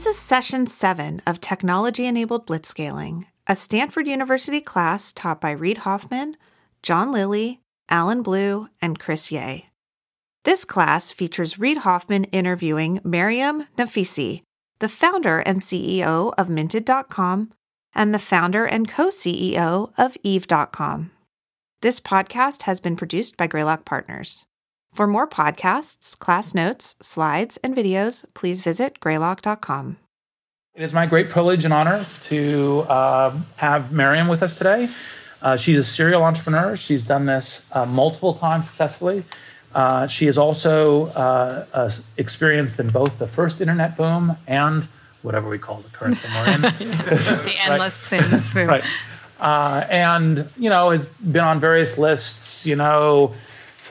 This is session seven of Technology Enabled Blitzscaling, a Stanford University class taught by Reid Hoffman, John Lilly, Allen Blue, and Chris Yeh. This class features Reid Hoffman interviewing Mariam Naficy, the founder and CEO of Minted.com and the founder and co CEO of Eve.com. This podcast has been produced by Greylock Partners. For more podcasts, class notes, slides, and videos, please visit greylock.com. It is my great privilege and honor to uh, have Mariam with us today. Uh, she's a serial entrepreneur. She's done this uh, multiple times successfully. Uh, she has also uh, uh, experienced in both the first internet boom and whatever we call the current boom we're in. the endless right. things boom. Right. and, you know, has been on various lists, you know,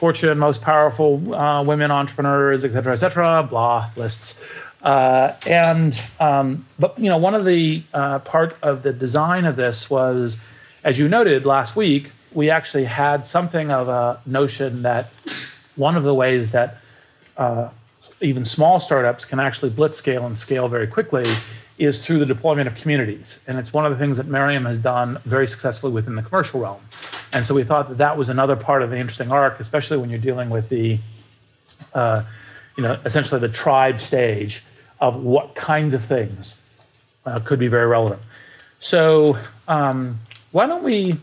Fortune most powerful uh, women entrepreneurs, et cetera, et cetera, blah lists. Uh, and um, but you know one of the uh, part of the design of this was, as you noted last week, we actually had something of a notion that one of the ways that uh, even small startups can actually blitzscale and scale very quickly is through the deployment of communities. And it's one of the things that Mariam has done very successfully within the commercial realm. And so we thought that that was another part of the interesting arc, especially when you're dealing with the, uh, you know, essentially the tribe stage of what kinds of things uh, could be very relevant. So um, why don't we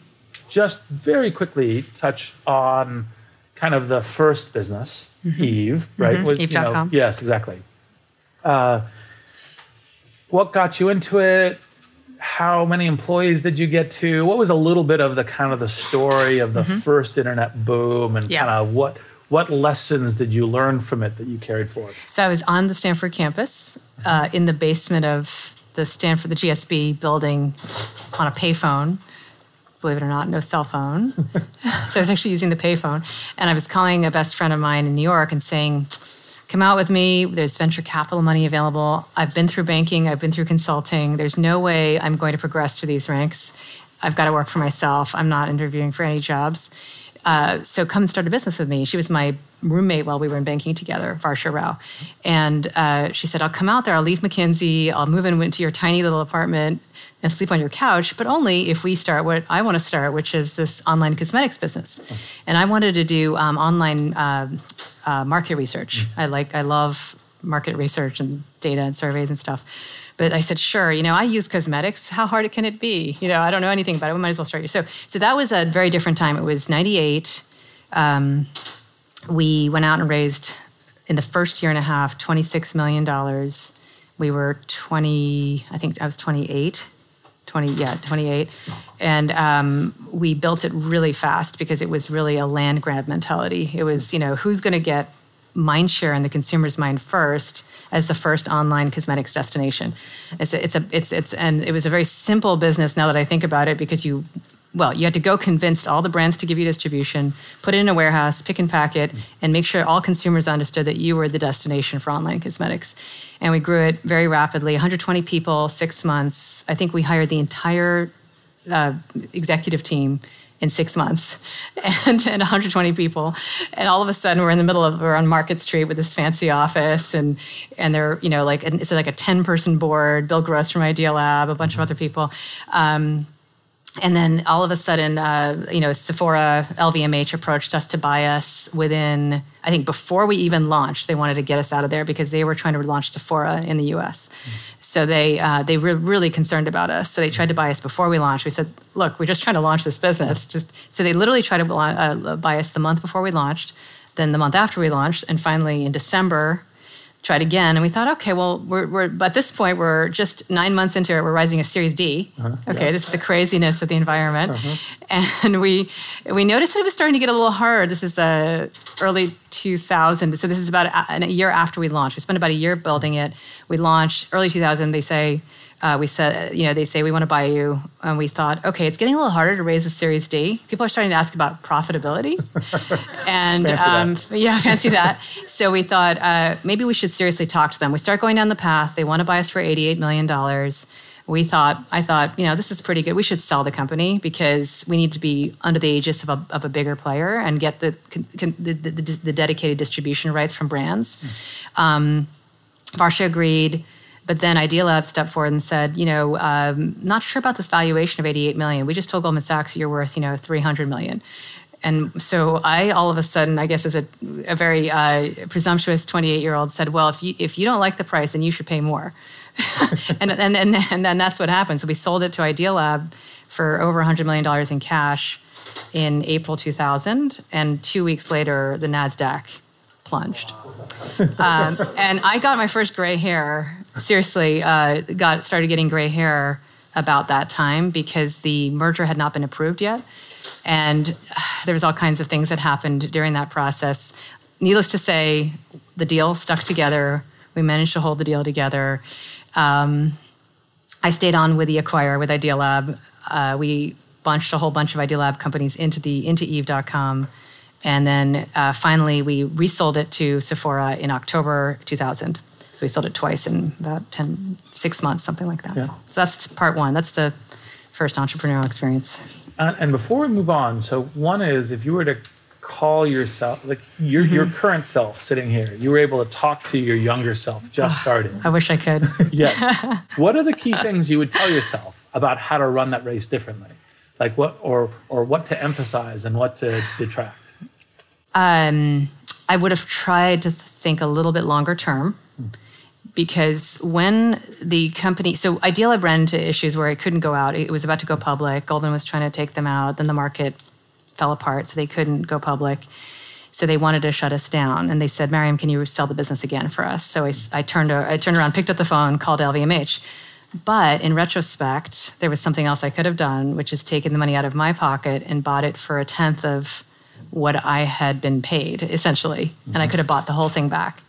just very quickly touch on kind of the first business, mm-hmm. Eve, right? Mm-hmm. Was, Eve.com. You know, yes, exactly. Uh, what got you into it? How many employees did you get to? What was a little bit of the kind of the story of the mm-hmm. first internet boom and yeah. kind of what what lessons did you learn from it that you carried forward? So I was on the Stanford campus uh, in the basement of the Stanford, the GSB building on a payphone. Believe it or not, no cell phone. so I was actually using the payphone. And I was calling a best friend of mine in New York and saying, come out with me. There's venture capital money available. I've been through banking, I've been through consulting. There's no way I'm going to progress to these ranks. I've got to work for myself. I'm not interviewing for any jobs. Uh, so come and start a business with me. She was my roommate while we were in banking together, Varsha Rao. And uh, she said, I'll come out there, I'll leave McKinsey, I'll move in into your tiny little apartment and sleep on your couch, but only if we start what I want to start, which is this online cosmetics business. And I wanted to do um, online uh, uh, market research. Mm-hmm. I like, I love market research and data and surveys and stuff. But I said, sure, you know, I use cosmetics. How hard can it be? You know, I don't know anything about it. We might as well start you. So, so that was a very different time. It was 98. Um, we went out and raised in the first year and a half $26 million. We were 20, I think I was 28 20 yeah 28 and um, we built it really fast because it was really a land grab mentality it was you know who's going to get mind share in the consumer's mind first as the first online cosmetics destination it's a, it's a it's it's and it was a very simple business now that i think about it because you well, you had to go convince all the brands to give you distribution, put it in a warehouse, pick and pack it, and make sure all consumers understood that you were the destination for online cosmetics. And we grew it very rapidly 120 people, six months. I think we hired the entire uh, executive team in six months. And, and 120 people. And all of a sudden we're in the middle of we're on market street with this fancy office and and they're you know like it's like a 10 person board bill gross from Idealab a bunch mm-hmm. of other people. Um, and then all of a sudden, uh, you know, Sephora, LVMH approached us to buy us within, I think, before we even launched. They wanted to get us out of there because they were trying to launch Sephora in the U.S. Mm-hmm. So they uh, they were really concerned about us. So they tried to buy us before we launched. We said, "Look, we're just trying to launch this business." Just so they literally tried to uh, buy us the month before we launched, then the month after we launched, and finally in December tried again and we thought okay well we're, we're at this point we're just nine months into it we're rising a series d. Uh-huh, okay yeah. this is the craziness of the environment. Uh-huh. and we we noticed that it was starting to get a little hard. This is a early 2000 so this is about a, a year after we launched. We spent about a year building it. We launched early 2000 they say uh, we said, you know, they say we want to buy you, and we thought, okay, it's getting a little harder to raise a Series D. People are starting to ask about profitability, and um, yeah, fancy that. so we thought uh, maybe we should seriously talk to them. We start going down the path. They want to buy us for eighty-eight million dollars. We thought, I thought, you know, this is pretty good. We should sell the company because we need to be under the aegis of a, of a bigger player and get the, the, the, the dedicated distribution rights from brands. Mm. Um, Varsha agreed But then Idealab stepped forward and said, you know, um, not sure about this valuation of 88 million. We just told Goldman Sachs you're worth, you know, 300 million. And so I, all of a sudden, I guess as a, a very uh, presumptuous 28 year old, said, well, if you, if you don't like the price, then you should pay more. and, and, and, and then that's what happened. So we sold it to Idealab for over $100 million in cash in April 2000. And two weeks later, the NASDAQ plunged. Um, and I got my first gray hair, seriously, uh, got started getting gray hair about that time because the merger had not been approved yet. And uh, there was all kinds of things that happened during that process. Needless to say, the deal stuck together. We managed to hold the deal together. Um, I stayed on with the acquirer with Idealab. Uh, we bunched a whole bunch of Idealab companies into the into Eve.com, and then uh, finally we resold it to Sephora in October 2000. So we sold it twice in about 10, six months, something like that. Yeah. So that's part one. That's the first entrepreneurial experience. And, and before we move on, so one is if you were to call yourself like your your mm-hmm. current self sitting here, you were able to talk to your younger self just ah, starting. I wish I could. yes. What are the key things you would tell yourself about how to run that race differently? Like what or or what to emphasize and what to detract? um, I would have tried to think a little bit longer term hmm. Because when the company, so Idealab ran into issues where it couldn't go out. It was about to go public. Goldman was trying to take them out. Then the market fell apart, so they couldn't go public. So they wanted to shut us down, and they said, "Mariam, can you sell the business again for us?" So I, I turned, I turned around, picked up the phone, called LVMH. But in retrospect, there was something else I could have done, which is taken the money out of my pocket and bought it for a tenth of what I had been paid, essentially. And I could have bought the whole thing back.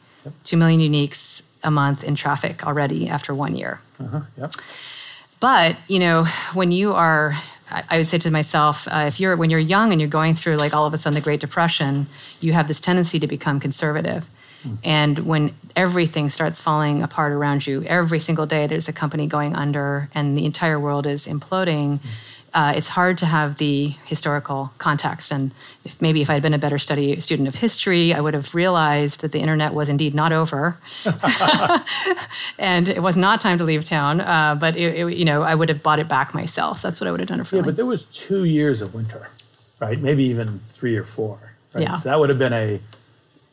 Two million uniques a month in traffic already after one year. Uh-huh. Yep. But you know, when you are, I would say to myself, uh, if you're when you're young and you're going through like all of a sudden the Great Depression, you have this tendency to become conservative. And when everything starts falling apart around you, every single day there's a company going under and the entire world is imploding. Uh, it's hard to have the historical context. And if maybe if I had been a better study student of history, I would have realized that the internet was indeed not over, and it was not time to leave town. Uh, but it, it, you know, I would have bought it back myself. That's what I would have done Yeah, but there was two years of winter, right? Maybe even three or four. Right? Yeah. So that would have been a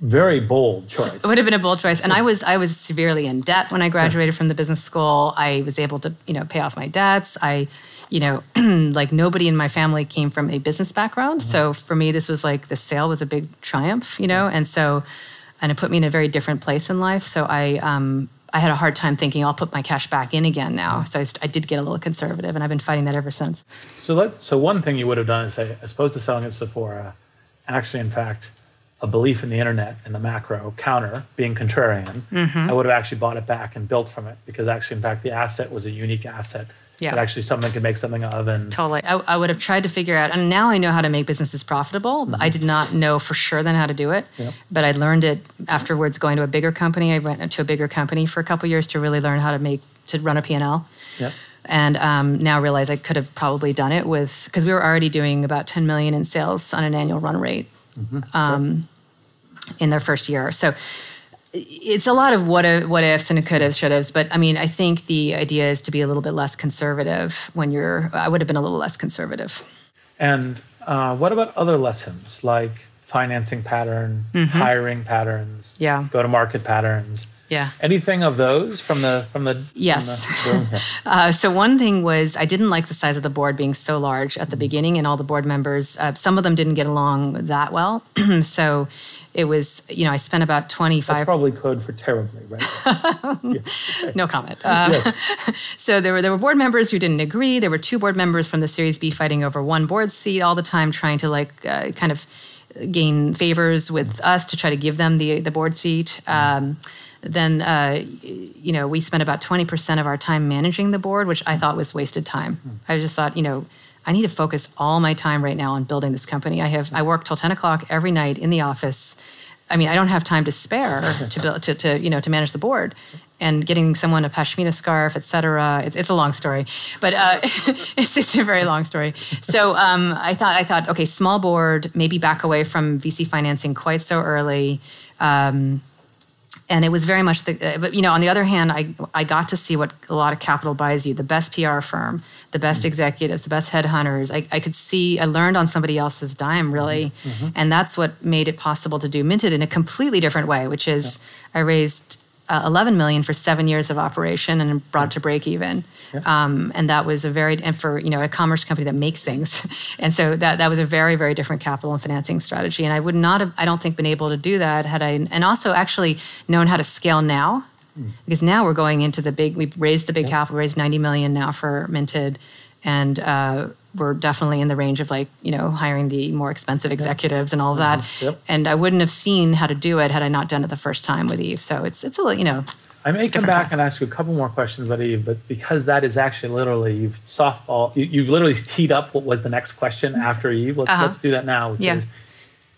very bold choice. It would have been a bold choice, and I was I was severely in debt when I graduated from the business school. I was able to you know pay off my debts. I, you know, like nobody in my family came from a business background, so for me this was like the sale was a big triumph, you know, and so, and it put me in a very different place in life. So I um I had a hard time thinking I'll put my cash back in again now. So I, st- I did get a little conservative, and I've been fighting that ever since. So let so one thing you would have done is say, as opposed to selling at Sephora, actually, in fact, a belief in the internet and the macro counter being contrarian, Mm-hmm. I would have actually bought it back and built from it because actually, in fact, the asset was a unique asset Yeah. that actually something could make something of. And Totally. I, I would have tried to figure out, and now I know how to make businesses profitable. but I did not know for sure then how to do it, Yep. but I learned it afterwards going to a bigger company. I went to a bigger company for a couple years to really learn how to make, to run a P&L. And um, now realize I could have probably done it with, because we were already doing about 10 million in sales on an annual run rate um, in their first year. So it's a lot of what if, what ifs and could have, should haves. But I mean, I think the idea is to be a little bit less conservative when you're. I would have been a little less conservative. And uh, what about other lessons like financing pattern, hiring patterns, Mm-hmm. Yeah. go to market patterns? Yeah. Anything of those from the from the Yes. From the, Uh, so one thing was I didn't like the size of the board being so large at the beginning, and all the board members. Uh, some of them didn't get along that well. so it was, you know, I spent about twenty five. that's probably code for terribly, right? no comment. Uh, yes. So there were there were board members who didn't agree. There were two board members from the Series B fighting over one board seat all the time, trying to like uh, kind of gain favors with us to try to give them the the board seat. Um, then uh, you know we spent about twenty percent of our time managing the board, which I thought was wasted time. I just thought you know. I need to focus all my time right now on building this company. I have I work till ten o'clock every night in the office. I mean, I don't have time to spare to build to, to you know to manage the board and getting someone a pashmina scarf, et cetera. It's, it's a long story, but uh, it's it's a very long story. So um, I thought I thought okay, small board, maybe back away from VC financing quite so early. Um, and it was very much the uh, but you know on the other hand i i got to see what a lot of capital buys you the best pr firm the best mm-hmm. executives the best headhunters I, I could see i learned on somebody else's dime really mm-hmm. mm-hmm. and that's what made it possible to do minted in a completely different way which is yeah. i raised uh, 11 million for seven years of operation and brought it to break even um, and that was a very and for you know a commerce company that makes things, and so that that was a very very different capital and financing strategy. And I would not have I don't think been able to do that had I and also actually known how to scale now, mm. because now we're going into the big we've raised the big capital, raised 90 million now for Minted, and. Uh, we're definitely in the range of like you know hiring the more expensive executives and all of that mm-hmm. yep. and i wouldn't have seen how to do it had i not done it the first time with eve so it's it's a little you know I may come back and ask you a couple more questions about Eve, but because that is actually literally you've softball, you, have literally teed up what was the next question after Eve. Let's, uh-huh. let's do that now, which yeah. is,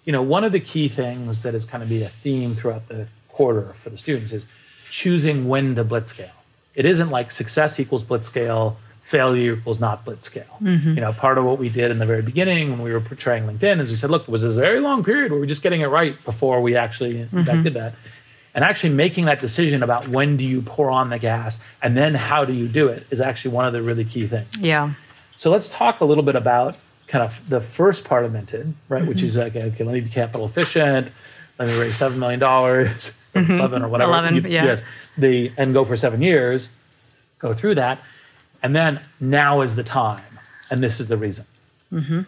you know, one of the key things that is kind of be a theme throughout the quarter for the students is choosing when to blitzscale. It isn't like success equals blitzscale, failure equals not blitzscale. Mm-hmm. You know, part of what we did in the very beginning when we were portraying LinkedIn is we said, look, there was this very long period where we are just getting it right before we actually mm-hmm. did that and actually making that decision about when do you pour on the gas and then how do you do it is actually one of the really key things. Yeah. So let's talk a little bit about kind of the first part of Minted, right? Mm-hmm. Which is like, okay, let me be capital efficient. Let me raise seven million dollars, mm-hmm. eleven or whatever. Eleven, you, yeah. Yes, the and go for seven years. Go through that, and then now is the time, and this is the reason. Mm-hmm.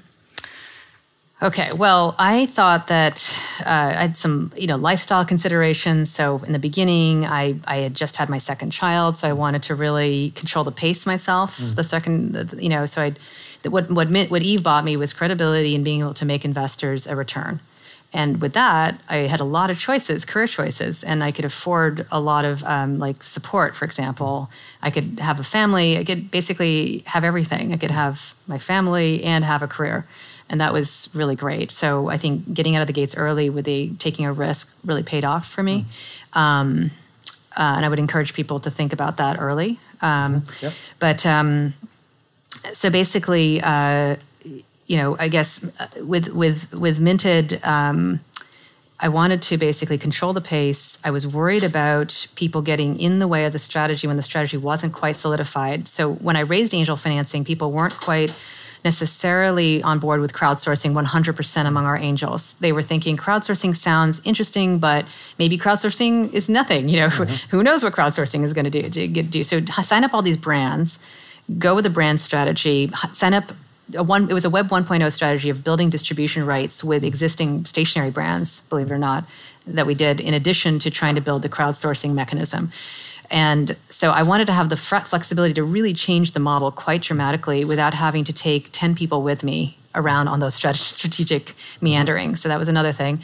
Okay, well, I thought that uh, I had some, you know, lifestyle considerations. So in the beginning, I, I had just had my second child, so I wanted to really control the pace myself. Mm. The second, you know, so I, what what what Eve bought me was credibility and being able to make investors a return. And with that, I had a lot of choices, career choices, and I could afford a lot of um, like support. For example, I could have a family. I could basically have everything. I could have my family and have a career and that was really great. So I think getting out of the gates early with a taking a risk really paid off for me. Mm. Um, uh, and I would encourage people to think about that early. Um, mm-hmm. yep. But um, so basically, uh, you know, I guess uh, with with with minted. Um, I wanted to basically control the pace. I was worried about people getting in the way of the strategy when the strategy wasn't quite solidified. So when I raised angel financing, people weren't quite necessarily on board with crowdsourcing 100% among our angels. They were thinking crowdsourcing sounds interesting, but maybe crowdsourcing is nothing. You know, mm-hmm. who knows what crowdsourcing is going to do, do? So sign up all these brands, go with a brand strategy, sign up a one, it was a Web 1.0 strategy of building distribution rights with existing stationery brands, believe it or not, that we did in addition to trying to build the crowdsourcing mechanism. And so I wanted to have the flexibility to really change the model quite dramatically without having to take 10 people with me around on those strategic meandering. So that was another thing.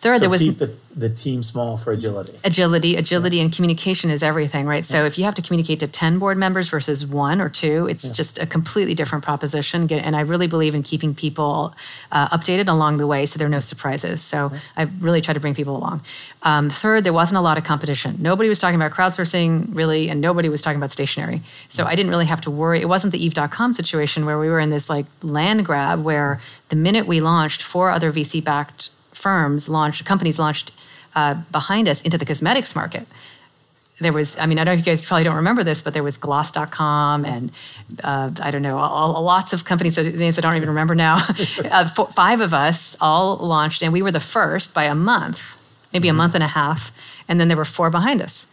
Third, so there was the, the team small for agility. Agility, agility, yeah. and communication is everything, right? So if you have to communicate to ten board members versus one or two, it's yeah. just a completely different proposition. And I really believe in keeping people uh, updated along the way, so there are no surprises. So I really try to bring people along. Um, third, there wasn't a lot of competition. Nobody was talking about crowdsourcing really, and nobody was talking about stationery. So I didn't really have to worry. It wasn't the Eve.com situation where we were in this like land grab where the minute we launched, four other VC backed firms launched, companies launched uh, behind us into the cosmetics market. There was, I mean, I don't know if you guys probably don't remember this, but there was Gloss.com and uh, I don't know, all, all, lots of companies, names I don't even remember now. uh, four, five of us all launched, and we were the first by a month, maybe mm-hmm. a month and a half, and then there were four behind us.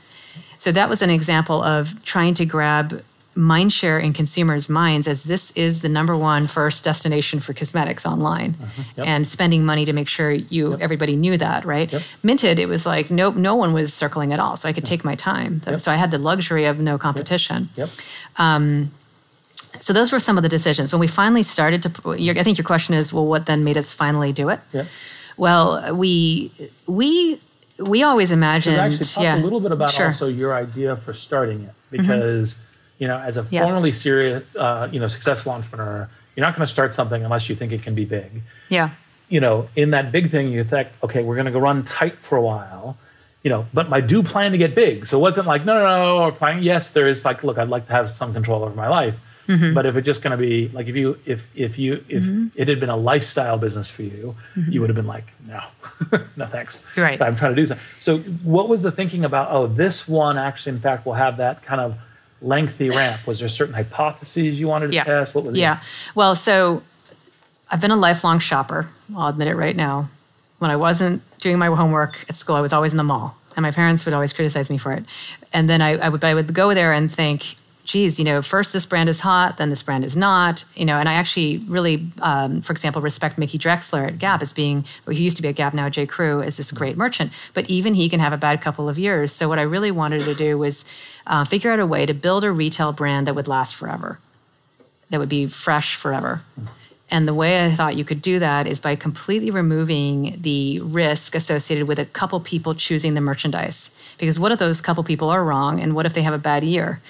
So that was an example of trying to grab mind share in consumers' minds as this is the number one first destination for cosmetics online uh-huh. yep. and spending money to make sure you yep. everybody knew that right yep. minted it was like no no one was circling at all so i could take my time so i had the luxury of no competition um, so those were some of the decisions when we finally started to i think your question is well what then made us finally do it well we we we always imagined actually talk yeah, a little bit about sure. also your idea for starting it mm-hmm. because mm-hmm you know, as a yeah. formerly serious, uh, you know, successful entrepreneur, you're not going to start something unless you think it can be big. Yeah. You know, in that big thing, you think, okay, we're going to go run tight for a while. You know, but I do plan to get big. So it wasn't like, no, no, no, or planning. Yes, there is like, look, I'd like to have some control over my life. Mm-hmm. But if it's just going to be like if you if if you if mm-hmm. it had been a lifestyle business for you, mm-hmm. you would have been like, no, no thanks. Right. But I'm trying to do something. So what was the thinking about? Oh, this one actually, in fact, will have that kind of lengthy ramp. Was there certain hypotheses you wanted to Yeah. test? What was it? Yeah. Well, so I've been a lifelong shopper. I'll admit it right now. When I wasn't doing my homework at school, I was always in the mall, and my parents would always criticize me for it. And then I, I would, but I would go there and think, geez, you know, first this brand is hot, then this brand is not, you know. And I actually really, um, for example, respect Mickey Drexler at Gap as being, well, he used to be at Gap now, J. Crew, as this great merchant. But even he can have a bad couple of years. So what I really wanted to do was uh, figure out a way to build a retail brand that would last forever that would be fresh forever. And the way I thought you could do that is by completely removing the risk associated with a couple people choosing the merchandise. Because what if those couple people are wrong and what if they have a bad year?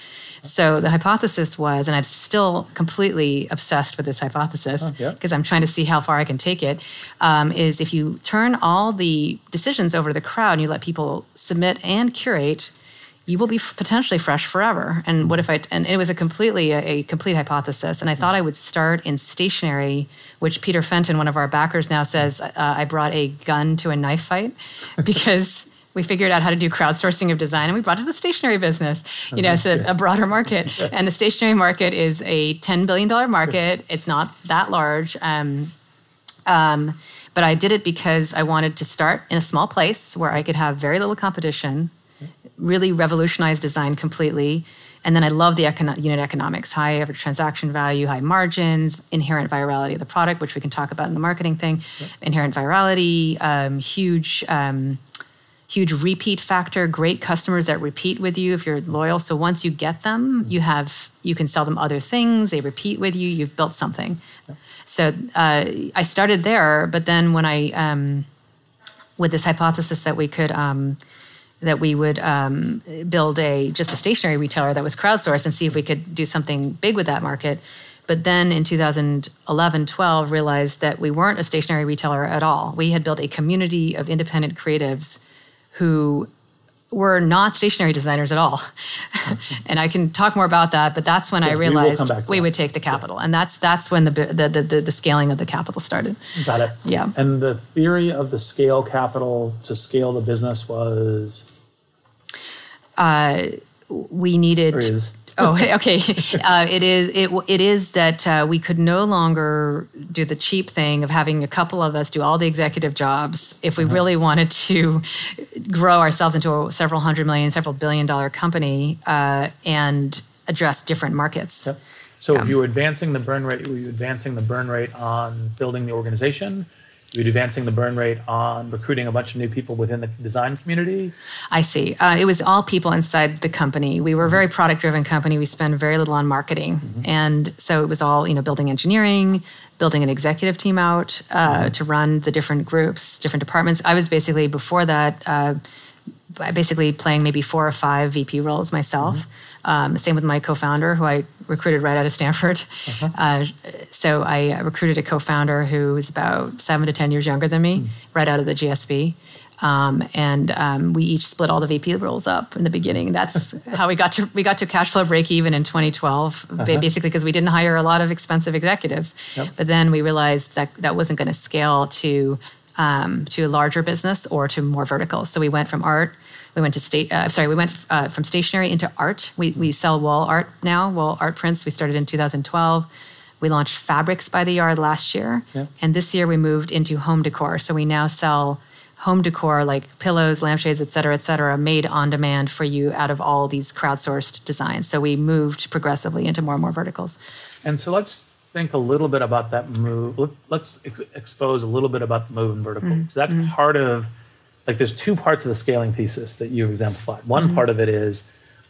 So the hypothesis was, and I'm still completely obsessed with this hypothesis because I'm trying to see how far I can take it. Um, is if you turn all the decisions over to the crowd and you let people submit and curate, you will be f- potentially fresh forever. And what if I? And it was a completely a, a complete hypothesis. And I thought I would start in stationery, which Peter Fenton, one of our backers, now says uh, I brought a gun to a knife fight because. We figured out how to do crowdsourcing of design, and we brought it to the stationery business. You know, so a broader market, and the stationery market is a ten billion dollar market. It's not that large, um, um, but I did it because I wanted to start in a small place where I could have very little competition, really revolutionize design completely. And then I love the econo- unit economics, high average transaction value, high margins, inherent virality of the product, which we can talk about in the marketing thing. Inherent virality, um, huge, um, huge repeat factor. Great customers that repeat with you if you're loyal. So once you get them, you have you can sell them other things. They repeat with you. You've built something. So uh, I started there, but then when I um, with this hypothesis that we could um, that we would um, build a just a stationery retailer that was crowdsourced and see if we could do something big with that market. But then in 2011, 12, realized that we weren't a stationery retailer at all. We had built a community of independent creatives who were not stationery designers at all. and I can talk more about that, but that's when I we will come realized to we would take the capital. And that's that's when the, the, the, the, scaling of the capital started. Got it. Yeah. And the theory of the scale capital to scale the business was uh, We needed oh, okay. Uh, it is. It it is that uh, we could no longer do the cheap thing of having a couple of us do all the executive jobs. If we really wanted to grow ourselves into a several hundred million, several billion dollar company uh, and address different markets. Yep. So if you were advancing the burn rate, were you advancing the burn rate on building the organization? Were advancing the burn rate on recruiting a bunch of new people within the design community? I see. Uh, it was all people inside the company. We were a very product driven company. We spend very little on marketing. And so it was all, you know, building engineering, building an executive team out uh, to run the different groups, different departments. I was basically, before that, uh, basically playing maybe four or five VP roles myself. Um, same with my co-founder, who I recruited right out of Stanford. Uh, so I recruited a co-founder who was about seven to ten years younger than me, right out of the GSB. Um, and um, we each split all the VP roles up in the beginning. That's how we got to we got to cash flow break even in 2012, ba- basically because we didn't hire a lot of expensive executives. But then we realized that that wasn't going to scale to um, to a larger business or to more verticals. So we went from art. We went to state. Uh, sorry, we went uh, from stationery into art. We we sell wall art now, wall art prints. We started in 2012. We launched fabrics by the yard last year, and this year we moved into home decor. So we now sell home decor like pillows, lampshades, et cetera, et cetera, made on demand for you out of all these crowdsourced designs. So we moved progressively into more and more verticals. And so let's think a little bit about that move. Let- Let's ex- expose a little bit about the move in vertical. Mm-hmm. So that's part of, like, there's two parts of the scaling thesis that you've exemplified. One Mm-hmm. part of it is,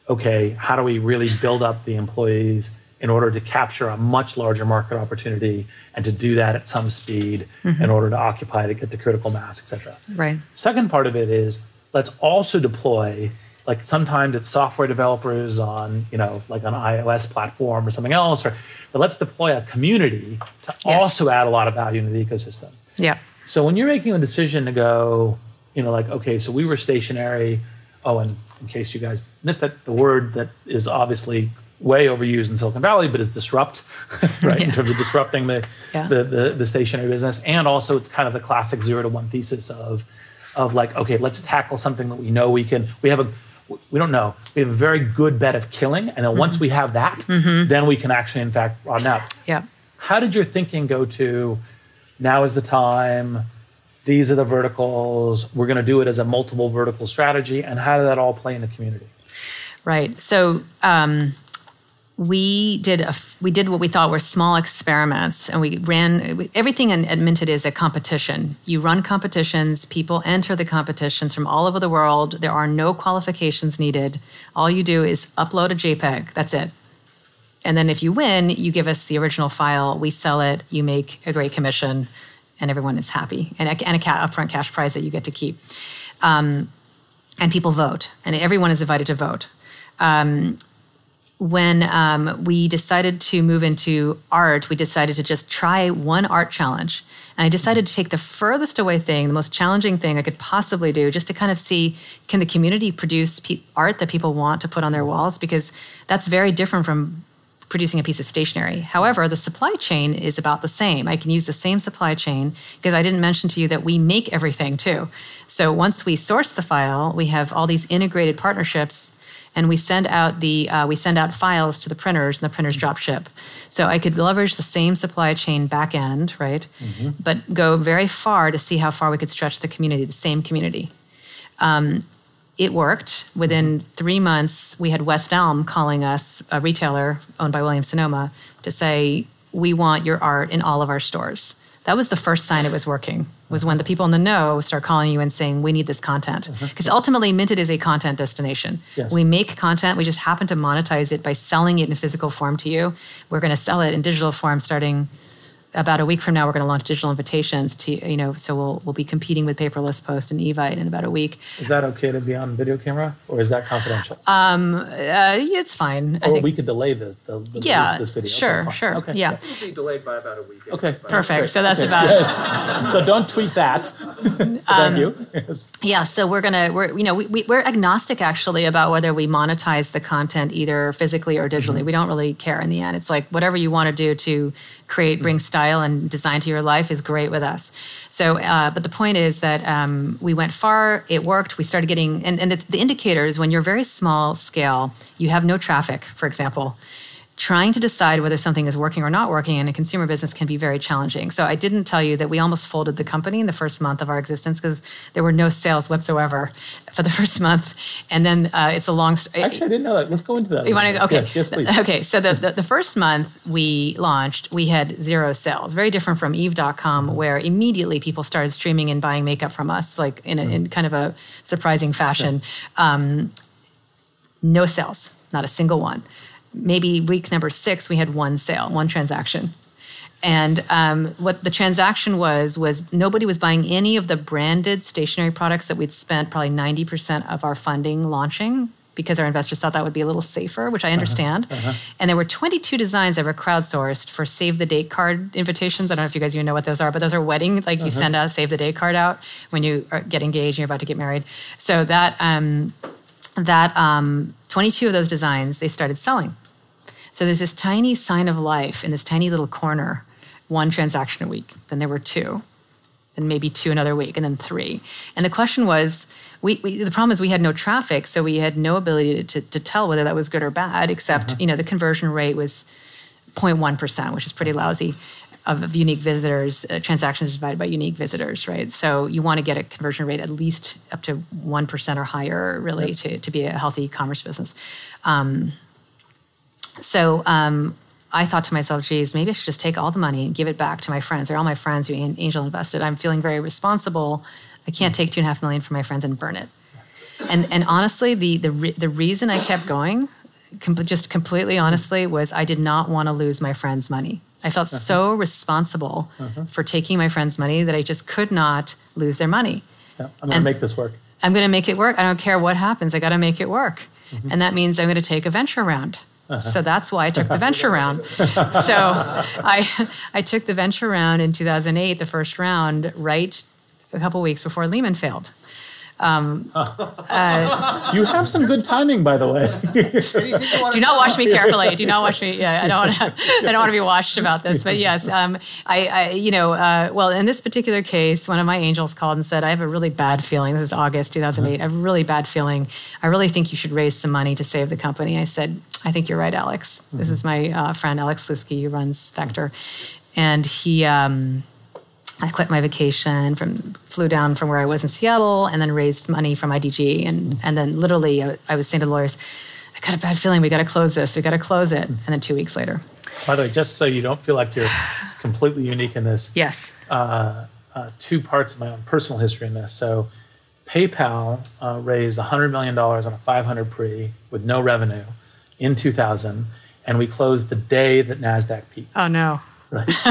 okay, how do we really build up the employees in order to capture a much larger market opportunity and to do that at some speed Mm-hmm. in order to occupy to get the critical mass, et cetera. Right. Second part of it is let's also deploy like sometimes it's software developers on you know like an iOS platform or something else or but let's deploy a community to Yes. also add a lot of value into the ecosystem. Yeah. So when you're making a decision to go, you know, like okay, so we were stationary. Oh, and in case you guys missed that, the word that is obviously way overused in Silicon Valley, but is disrupt, right? In terms of disrupting the, Yeah. the, the the stationery business, and also it's kind of the classic zero to one thesis of of like, okay, let's tackle something that we know we can. We have a we don't know. We have a very good bet of killing, and then Mm-hmm. once we have that, then we can actually, in fact, broaden out. Yeah. How did your thinking go to now is the time? These are the verticals. We're going to do it as a multiple vertical strategy. And how did that all play in the community? Right. So um, we did a, we did what we thought were small experiments, and we ran everything in at is a competition. You run competitions. People enter the competitions from all over the world. There are no qualifications needed. All you do is upload a JPEG. That's it. And then if you win, you give us the original file. We sell it. You make a great commission, and everyone is happy. And a, and a ca- upfront cash prize that you get to keep. Um, and people vote, and everyone is invited to vote when um, we decided to move into art, we decided to just try one art challenge. And I decided to take the furthest away thing, the most challenging thing I could possibly do, just to kind of see can the community produce art that people want to put on their walls? Because that's very different from producing a piece of stationery. However, the supply chain is about the same. I can use the same supply chain because I didn't mention to you that we make everything too. So once we source the file, we have all these integrated partnerships and we send out the uh, we send out files to the printers and the printers drop ship so i could leverage the same supply chain back end right but go very far to see how far we could stretch the community the same community um, it worked. Within mm-hmm. three months we had west elm calling us a retailer owned by William sonoma to say we want your art in all of our stores. That was the first sign it was working was when the mm-hmm. people in the know start calling you and saying we need this content. Mm-hmm. Because ultimately minted is a content destination. Yes. we make content we just happen to monetize it by selling it in physical form to you. We're going to sell it in digital form starting about a week from now we're going to launch digital invitations to you know so we'll we'll be competing with paperless post and evite in about a week Is that okay to be on video camera or is that confidential? uh, it's fine I or think we could delay the, the, the Yeah, this, this video. Okay, sure, fine. sure, Okay. yeah. It'll be delayed by about a week. Okay. perfect so that's about Yes. so don't tweet that. Um, Thank you. Yes. Yeah, so we're gonna we're you know we, we, we're agnostic actually about whether we monetize the content either physically or digitally. We don't really care in the end. It's like whatever you want to do to create, bring style and design to your life is great with us. So, uh, but the point is that um, we went far. It worked. We started getting and, and the, the indicators when you're very small scale, you have no traffic, for example. Trying to decide whether something is working or not working in a consumer business can be very challenging. So I didn't tell you that we almost folded the company in the first month of our existence because there were no sales whatsoever for the first month, and then uh, it's a long. St- Actually, I didn't know that. Let's go into that. you want to? Okay. Yes, please. Okay. So the, the, the first month we launched, we had zero sales. Very different from Eve.com, where immediately people started streaming and buying makeup from us, like in, a, in kind of a surprising fashion. Um, no sales, not a single one. Maybe week number six, we had one sale, one transaction. And um, what the transaction was was nobody was buying any of the branded stationery products that we'd spent probably ninety percent of our funding launching because our investors thought that would be a little safer, which I understand. And there were 22 designs that were crowdsourced for save the date card invitations. I don't know if you guys even know what those are, but those are wedding, like you send a save the date card out when you are, get engaged and you're about to get married. So that um, that um, 22 of those designs they started selling. So there's this tiny sign of life in this tiny little corner, one transaction a week. Then there were two, and maybe two another week, and then three. And the question was, we, we the problem is we had no traffic, so we had no ability to, to tell whether that was good or bad. Except you know the conversion rate was 0.1 percent, which is pretty lousy. Of unique visitors, uh, transactions divided by unique visitors, right? So you want to get a conversion rate at least up to 1% or higher, really, to, to be a healthy e-commerce business. So um, I thought to myself, geez, maybe I should just take all the money and give it back to my friends. They're all my friends who angel invested. I'm feeling very responsible. I can't take two and a half million from my friends and burn it. And and honestly, the the re- the reason I kept going, com- just completely honestly, was I did not want to lose my friends' money. I felt so responsible for taking my friends' money that I just could not lose their money. Yeah, I'm going to make this work. I'm going to make it work. I don't care what happens. I got to make it work. Mm-hmm. And that means I'm going to take a venture round. Uh-huh. So that's why I took the venture round. So I, I took the venture round in 2008, the first round, right a couple weeks before Lehman failed. You have some good timing, by the way. Anything you want Do not watch me carefully. Do not watch me. Yeah, I don't want to. I don't want to be watched about this. But yes, um, I, I, you know, uh, well, in this particular case, one of my angels called and said, "I have a really bad feeling. This is August 2008. I have a really bad feeling. I really think you should raise some money to save the company." I said, "I think you're right, Alex. This is my uh, friend Alex Lusky, who runs Vector, and he." Um, I quit my vacation from flew down from where I was in Seattle and then raised money from IDG and and then literally I, I was saying to the lawyers, I got a bad feeling. We got to close this, we got to close it, and then two weeks later, By the way, just so you don't feel like you're completely unique in this, yes, uh, two parts of my own personal history in this. So, PayPal uh, raised $100 million on a 500 pre with no revenue in 2000, and we closed the day that NASDAQ peaked. oh no, Right.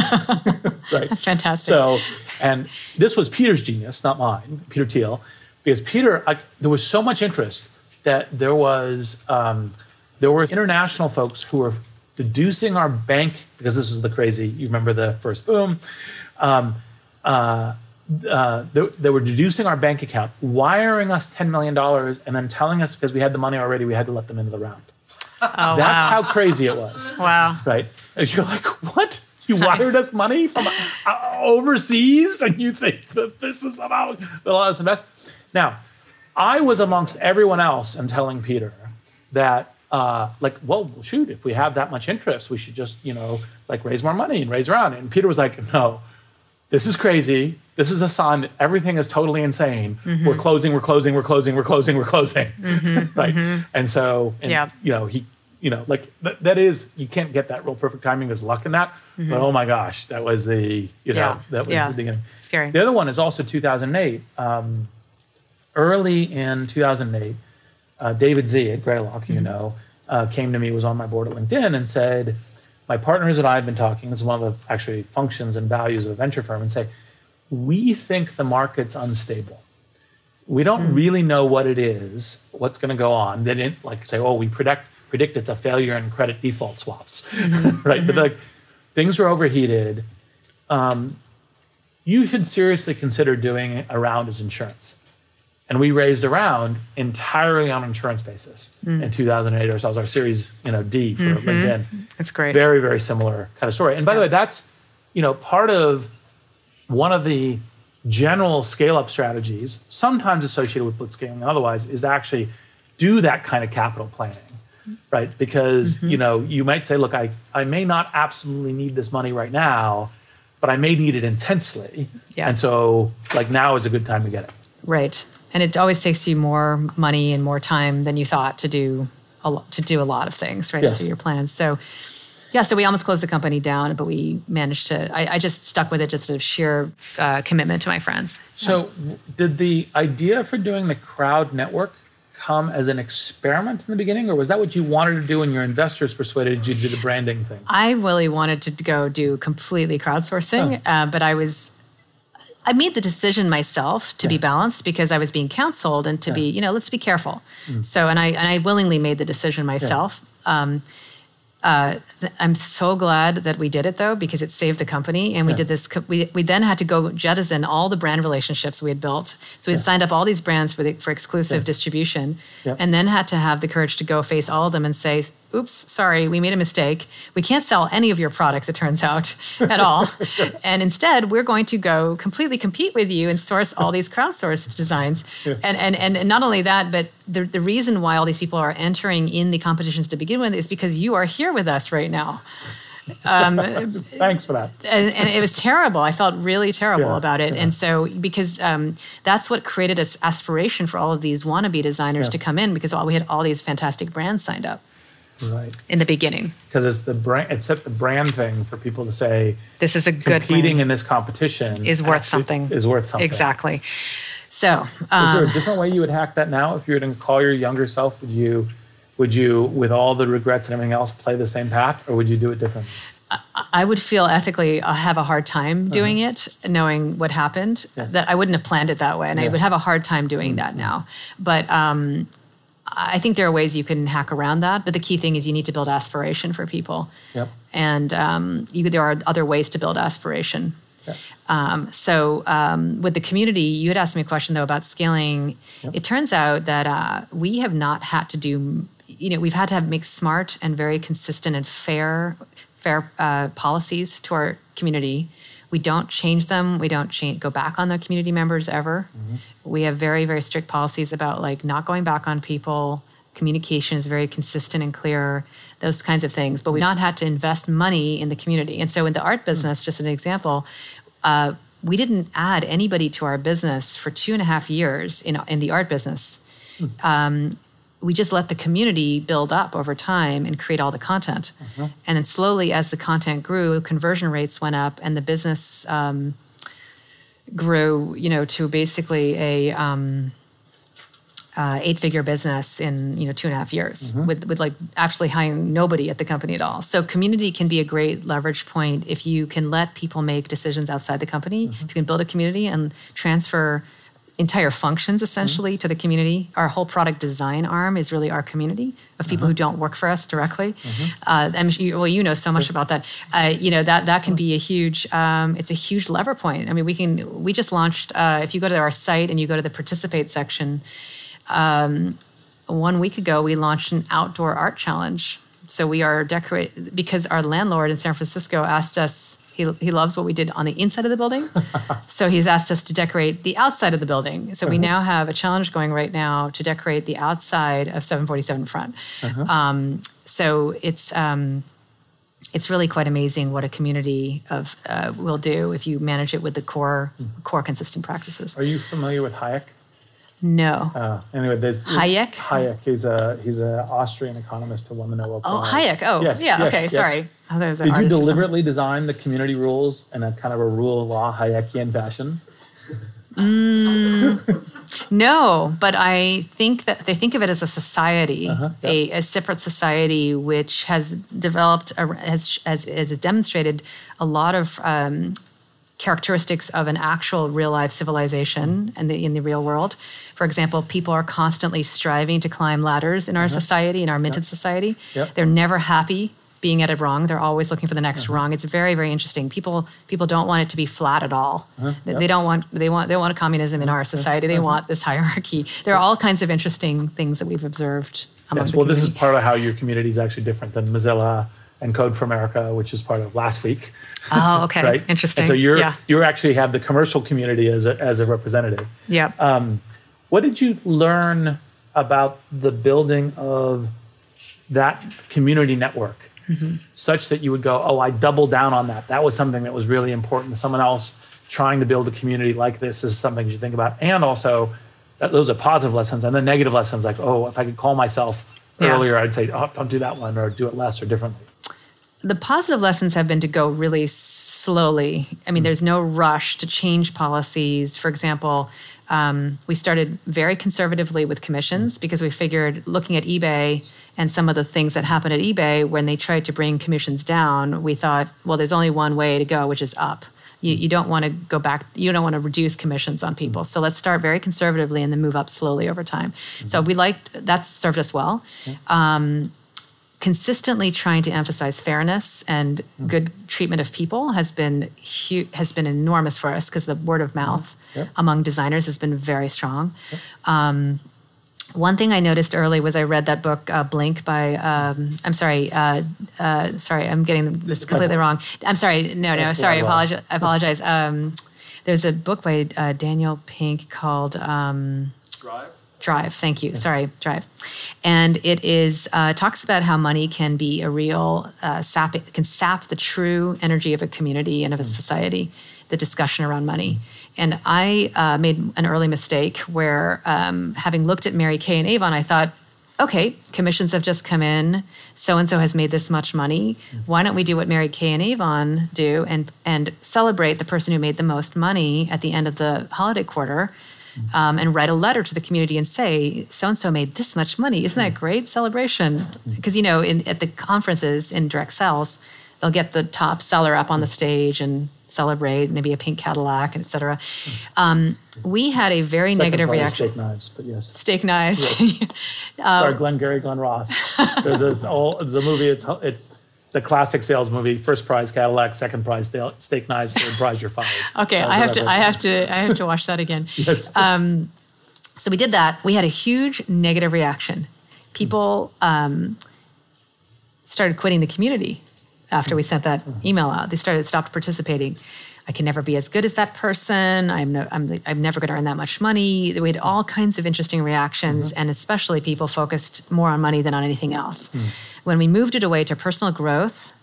right. that's fantastic. So, and this was Peter's genius, not mine, Peter Thiel, because Peter, I, there was so much interest that there was um, there were international folks who were deducing our bank because this was the crazy. You remember the first boom. Um, uh, uh, they, they were deducing our bank account, wiring us ten million dollars, and then telling us because we had the money already, we had to let them into the round. Oh That's wow, how crazy it was wow, right? And you're like, what? You wired us money from uh, overseas, and you think that this is about allow us invest? Now, I was amongst everyone else and telling Peter that, uh, like, well, shoot, if we have that much interest, we should just, you know, like raise more money and raise around. And Peter was like, no, this is crazy. This is a sign that everything is totally insane. Mm-hmm. We're closing, we're closing, we're closing, we're closing, we're closing. right. And so, and, Yeah. you know, he, you know, like that, that is, you can't get that real perfect timing. There's luck in that. But oh my gosh, that was the, you know, Mm-hmm. Yeah. that was Yeah. the beginning. Scary. The other one is also 2008. Um, early in 2008, uh, David Sze at Greylock, Mm-hmm. you know, uh, came to me, was on my board at LinkedIn, and said, "My partners and I have been talking. This is one of the actually functions and values of a venture firm, and say, we think the market's unstable. We don't Hmm. really know what it is, what's going to go on. They didn't like say, oh, we predict predict it's a failure in credit default swaps, Mm-hmm. right? But like things are overheated. Um, you should seriously consider doing a round as insurance. And we raised a round entirely on an insurance basis Hmm. in 2008 or so. It was our series, you know, D for Mm-hmm. LinkedIn that's great. very very similar kind of story and by the way that's you know part of one of the general scale up strategies sometimes associated with blitzscaling and otherwise is to actually do that kind of capital planning right because Mm-hmm. you know you might say look i i may not absolutely need this money right now but i may need it intensely Yeah. and so like now is a good time to get it Right. And it always takes you more money and more time than you thought to do a lot, to do a lot of things, right? Yes. So your plans. So yeah, so we almost closed the company down, but we managed to. I, I just stuck with it just out of sheer uh, commitment to my friends. So, w- did the idea for doing the crowd network come as an experiment in the beginning, or was that what you wanted to do and your investors persuaded you to do the branding thing? I really wanted to go do completely crowdsourcing, uh, but I was. I made the decision myself to be balanced because I was being counseled and to be, you know, let's be careful. So, and I and I willingly made the decision myself. Um, uh, th- I'm so glad that we did it though because it saved the company, and we Yeah. did this. co- We we then had to go jettison all the brand relationships we had built. So we had signed up all these brands for the, for exclusive Yes. distribution, Yep. and then had to have the courage to go face all of them and say, "Oops, sorry, we made a mistake. We can't sell any of your products. It turns out at all, and instead we're going to go completely compete with you and source all these crowdsourced designs. And, and and not only that, but the the reason why all these people are entering in the competitions to begin with is because you are here with us right now." Thanks for that. and, and it was terrible. I felt really terrible Yeah, about it. yeah. And so, because um, that's what created this aspiration for all of these wannabe designers Yeah. to come in, because all, we had all these fantastic brands signed up Right. in the beginning. Because it's the brand, it set the brand thing for people to say This is a good competing in this competition Is worth something. Is worth something. Exactly. So, Is um, there a different way you would hack that now? If you were to call your younger self, would you, would you, with all the regrets and everything else, play the same path, or would you do it differently? I would feel ethically uh, have a hard Uh-huh. time doing it, knowing what happened. That I wouldn't have planned it that way, and I Yeah. Mm-hmm. would have a hard time doing that now. But um, I think there are ways you can hack around that. But the key thing is you need to build aspiration for people. Yep. and um, you, there are other ways to build aspiration. Um, so um, with the community, you had asked me a question though about scaling. It turns out that uh, we have not had to do. You know, we've had to have make smart and very consistent and fair, fair uh, policies to our community. We don't change them. We don't change, go back on the community members ever. We have very, very strict policies about like not going back on people. Communication is very consistent and clear. Those kinds of things. But we've not had to invest money in the community. And so in the art business, just an example, uh, we didn't add anybody to our business for two and a half years in, in the art business. Um, we just let the community build up over time and create all the content. And then slowly, as the content grew, conversion rates went up, and the business um, grew, you know, to basically a um, uh, eight-figure business in you know two and a half years with with like actually hiring nobody at the company at all. So community can be a great leverage point if you can let people make decisions outside the company. If you can build a community and transfer entire functions essentially to the community. Our whole product design arm is really our community of people who don't work for us directly. Uh, I'm, you- well, you know so much about that. Uh, you know that that can be a huge. Um, it's a huge lever point. I mean, we can. We just launched. Uh, if you go to our site and you go to the participate section, um, one week ago we launched an outdoor art challenge. So we are decorate because our landlord in San Francisco asked us. He, he loves what we did on the inside of the building. so he's asked us to decorate the outside of the building. So we now have a challenge going right now to decorate the outside of 747 front. Um, so it's um, it's really quite amazing what a community of uh, will do if you manage it with the core core consistent practices. Are you familiar with Hayek? No. Uh, anyway, there's Hayek? Hayek. He's a he's an Austrian economist who won the Nobel Prize. Oh, Hayek. Oh, Yes, yeah. yes, okay. yes. Sorry. I thought it was an Did you artist or something. deliberately design the community rules in a kind of a rule of law Hayekian fashion? No, but I think that they think of it as a society, Uh-huh, a, a separate society which has developed, a, has, has, has demonstrated a lot of um, characteristics of an actual real life civilization and the, in the real world. For example, people are constantly striving to climb ladders in our society, in our minted society. Uh-huh. Yep. They're never happy being at a wrong. They're always looking for the next Uh-huh. rung. It's very, very interesting. People people don't want it to be flat at all. They- Uh-huh. Yep. They don't want they want they want a communism in our society. They want this hierarchy. There are all kinds of interesting things that we've observed Yes. Well, this is part of how your community is actually different than Mozilla and Code for America, which is part of last week. Oh, okay. Right. Interesting. And so you're yeah. you actually have the commercial community as a as a representative. Yeah. Um, What did you learn about the building of that community network Mm-hmm. such that you would go, oh, I double down on that? That was something that was really important. Someone else trying to build a community like this is something you should think about. And also, that, those are positive lessons. And the negative lessons, like, oh, if I could call myself Yeah. earlier, I'd say, oh, don't do that one or do it less or differently. The positive lessons have been to go really slowly. I mean, mm. there's no rush to change policies. For example, um, we started very conservatively with commissions mm. because we figured looking at eBay and some of the things that happened at eBay when they tried to bring commissions down, we thought, well, there's only one way to go, which is up. You, mm. you don't want to go back, you don't want to reduce commissions on people. So let's start very conservatively and then move up slowly over time. So mm-hmm. we liked, that's served us well um, consistently trying to emphasize fairness and good treatment of people has been hu- has been enormous for us because the word of mouth Yep. among designers has been very strong. Um, one thing I noticed early was I read that book uh, Blink by um, I'm sorry uh, uh, sorry I'm getting this completely wrong. I'm sorry no no That's sorry I well, well. apologize I apologize. Um, there's a book by uh, Daniel Pink called. Um, Drive. Drive. Thank you. Sorry, Drive. And it is uh, talks about how money can be a real uh, sap. It can sap the true energy of a community and of a society. The discussion around money. And I uh, made an early mistake where, um, having looked at Mary Kay and Avon, I thought, okay, commissions have just come in. So and so has made this much money. Why don't we do what Mary Kay and Avon do and and celebrate the person who made the most money at the end of the holiday quarter? Um, and write a letter to the community and say, so and so made this much money. Isn't that great celebration? Because, you know, in, at the conferences in direct sales, they'll get the top seller up on the stage and celebrate, maybe a pink Cadillac, and et cetera. Um, we had a very Second negative reaction. Steak knives, but yes. Steak knives. Sorry, Glenn Gary, Glen Ross. There's a oh, there's a movie. It's it's the classic sales movie: first prize Cadillac, second prize steak knives, third prize you're fired. Okay, I have to. I have to. I have to watch that again. Yes. So we did that. We had a huge negative reaction. People um, started quitting the community after we sent that email out. They started stopped participating. I can never be as good as that person. I'm no, I'm, I'm never going to earn that much money. We had all kinds of interesting reactions, and especially people focused more on money than on anything else. When we moved it away to personal growth,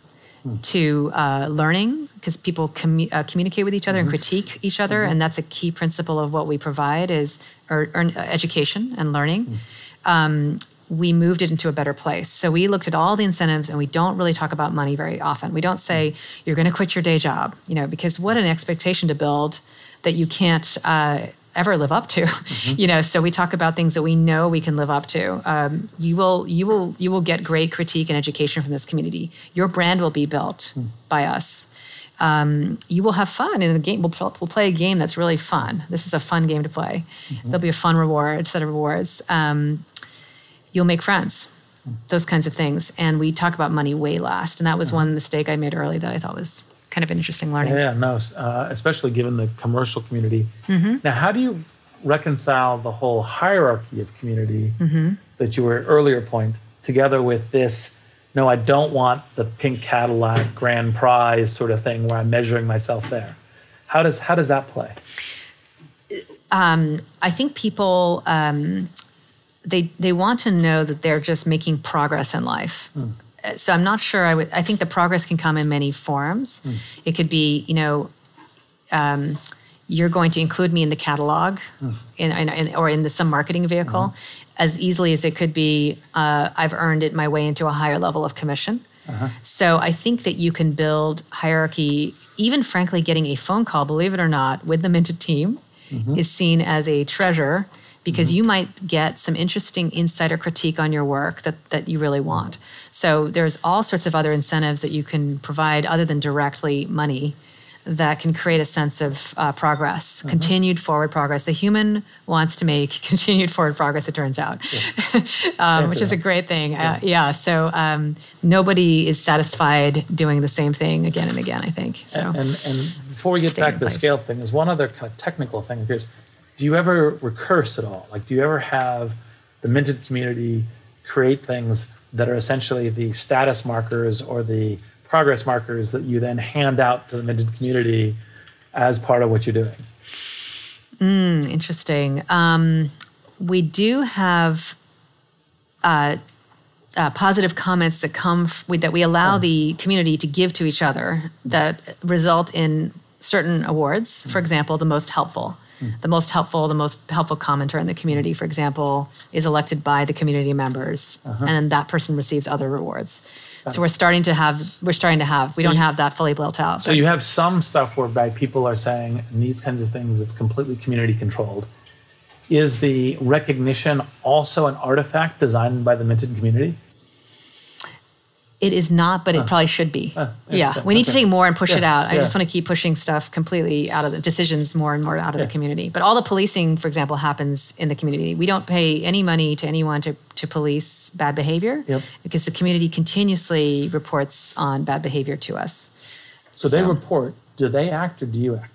to uh, learning because people commu- uh, communicate with each other and critique each other and that's a key principle of what we provide is or, or, uh, education and learning. Um, we moved it into a better place. So we looked at all the incentives and we don't really talk about money very often. We don't say you're going to quit your day job you know because what an expectation to build that you can't uh, ever live up to you know? So we talk about things that we know we can live up to. Um, you will you will you will get great critique and education from this community. Your brand will be built by us. Um, you will have fun in the game. We'll, we'll play a game that's really fun. This is a fun game to play. There'll be a fun reward set of rewards. Um, you'll make friends those kinds of things and we talk about money way last and that was one mistake i made early that i thought was kind of an interesting learning Yeah, no, uh, especially given the commercial community. Mm-hmm. Now, how do you reconcile the whole hierarchy of community Mm-hmm. that you were earlier point together with this? No, I don't want the pink Cadillac grand prize sort of thing where I'm measuring myself there. How does how does that play? I think people um, they they want to know that they're just making progress in life. Uh, So I'm not sure. I would. I think the progress can come in many forms. It could be, you know, um, you're going to include me in the catalog, in, in, in or in the, some marketing vehicle, as easily as it could be. Uh, I've earned it my way into a higher level of commission. So I think that you can build hierarchy. Even frankly, getting a phone call, believe it or not, with the Minted team is seen as a treasure because you might get some interesting insider critique on your work that, that you really want. So there's all sorts of other incentives that you can provide other than directly money that can create a sense of uh, progress, continued forward progress. The human wants to make continued forward progress, it turns out, um, which is a great thing. Uh, yeah, so um, nobody is satisfied doing the same thing again and again, I think. So. And, and before we get back to the place. scale thing, there's one other kind of technical thing. Here's, do you ever recurse at all? Like, do you ever have the minted community create things that are essentially the status markers or the progress markers that you then hand out to the minted community as part of what you're doing? Interesting. Um, we do have uh, uh, positive comments that come f- with, that we allow the community to give to each other that result in certain awards. For example, the most helpful. The most helpful, the most helpful commenter in the community, for example, is elected by the community members, uh-huh. and that person receives other rewards. So we're starting to have, we're starting to have, we So don't you- have that fully built out. So but- you have some stuff whereby people are saying in these kinds of things it's completely community controlled. Is the recognition also an artifact designed by the minted community? It is not, but it probably should be. yeah, we need to take more and push it out. I yeah. just want to keep pushing stuff completely out of the decisions more and more out of Yeah. the community. But all the policing, for example, happens in the community. We don't pay any money to anyone to, to police bad behavior Yep. because the community continuously reports on bad behavior to us. So they report. Do they act or do you act?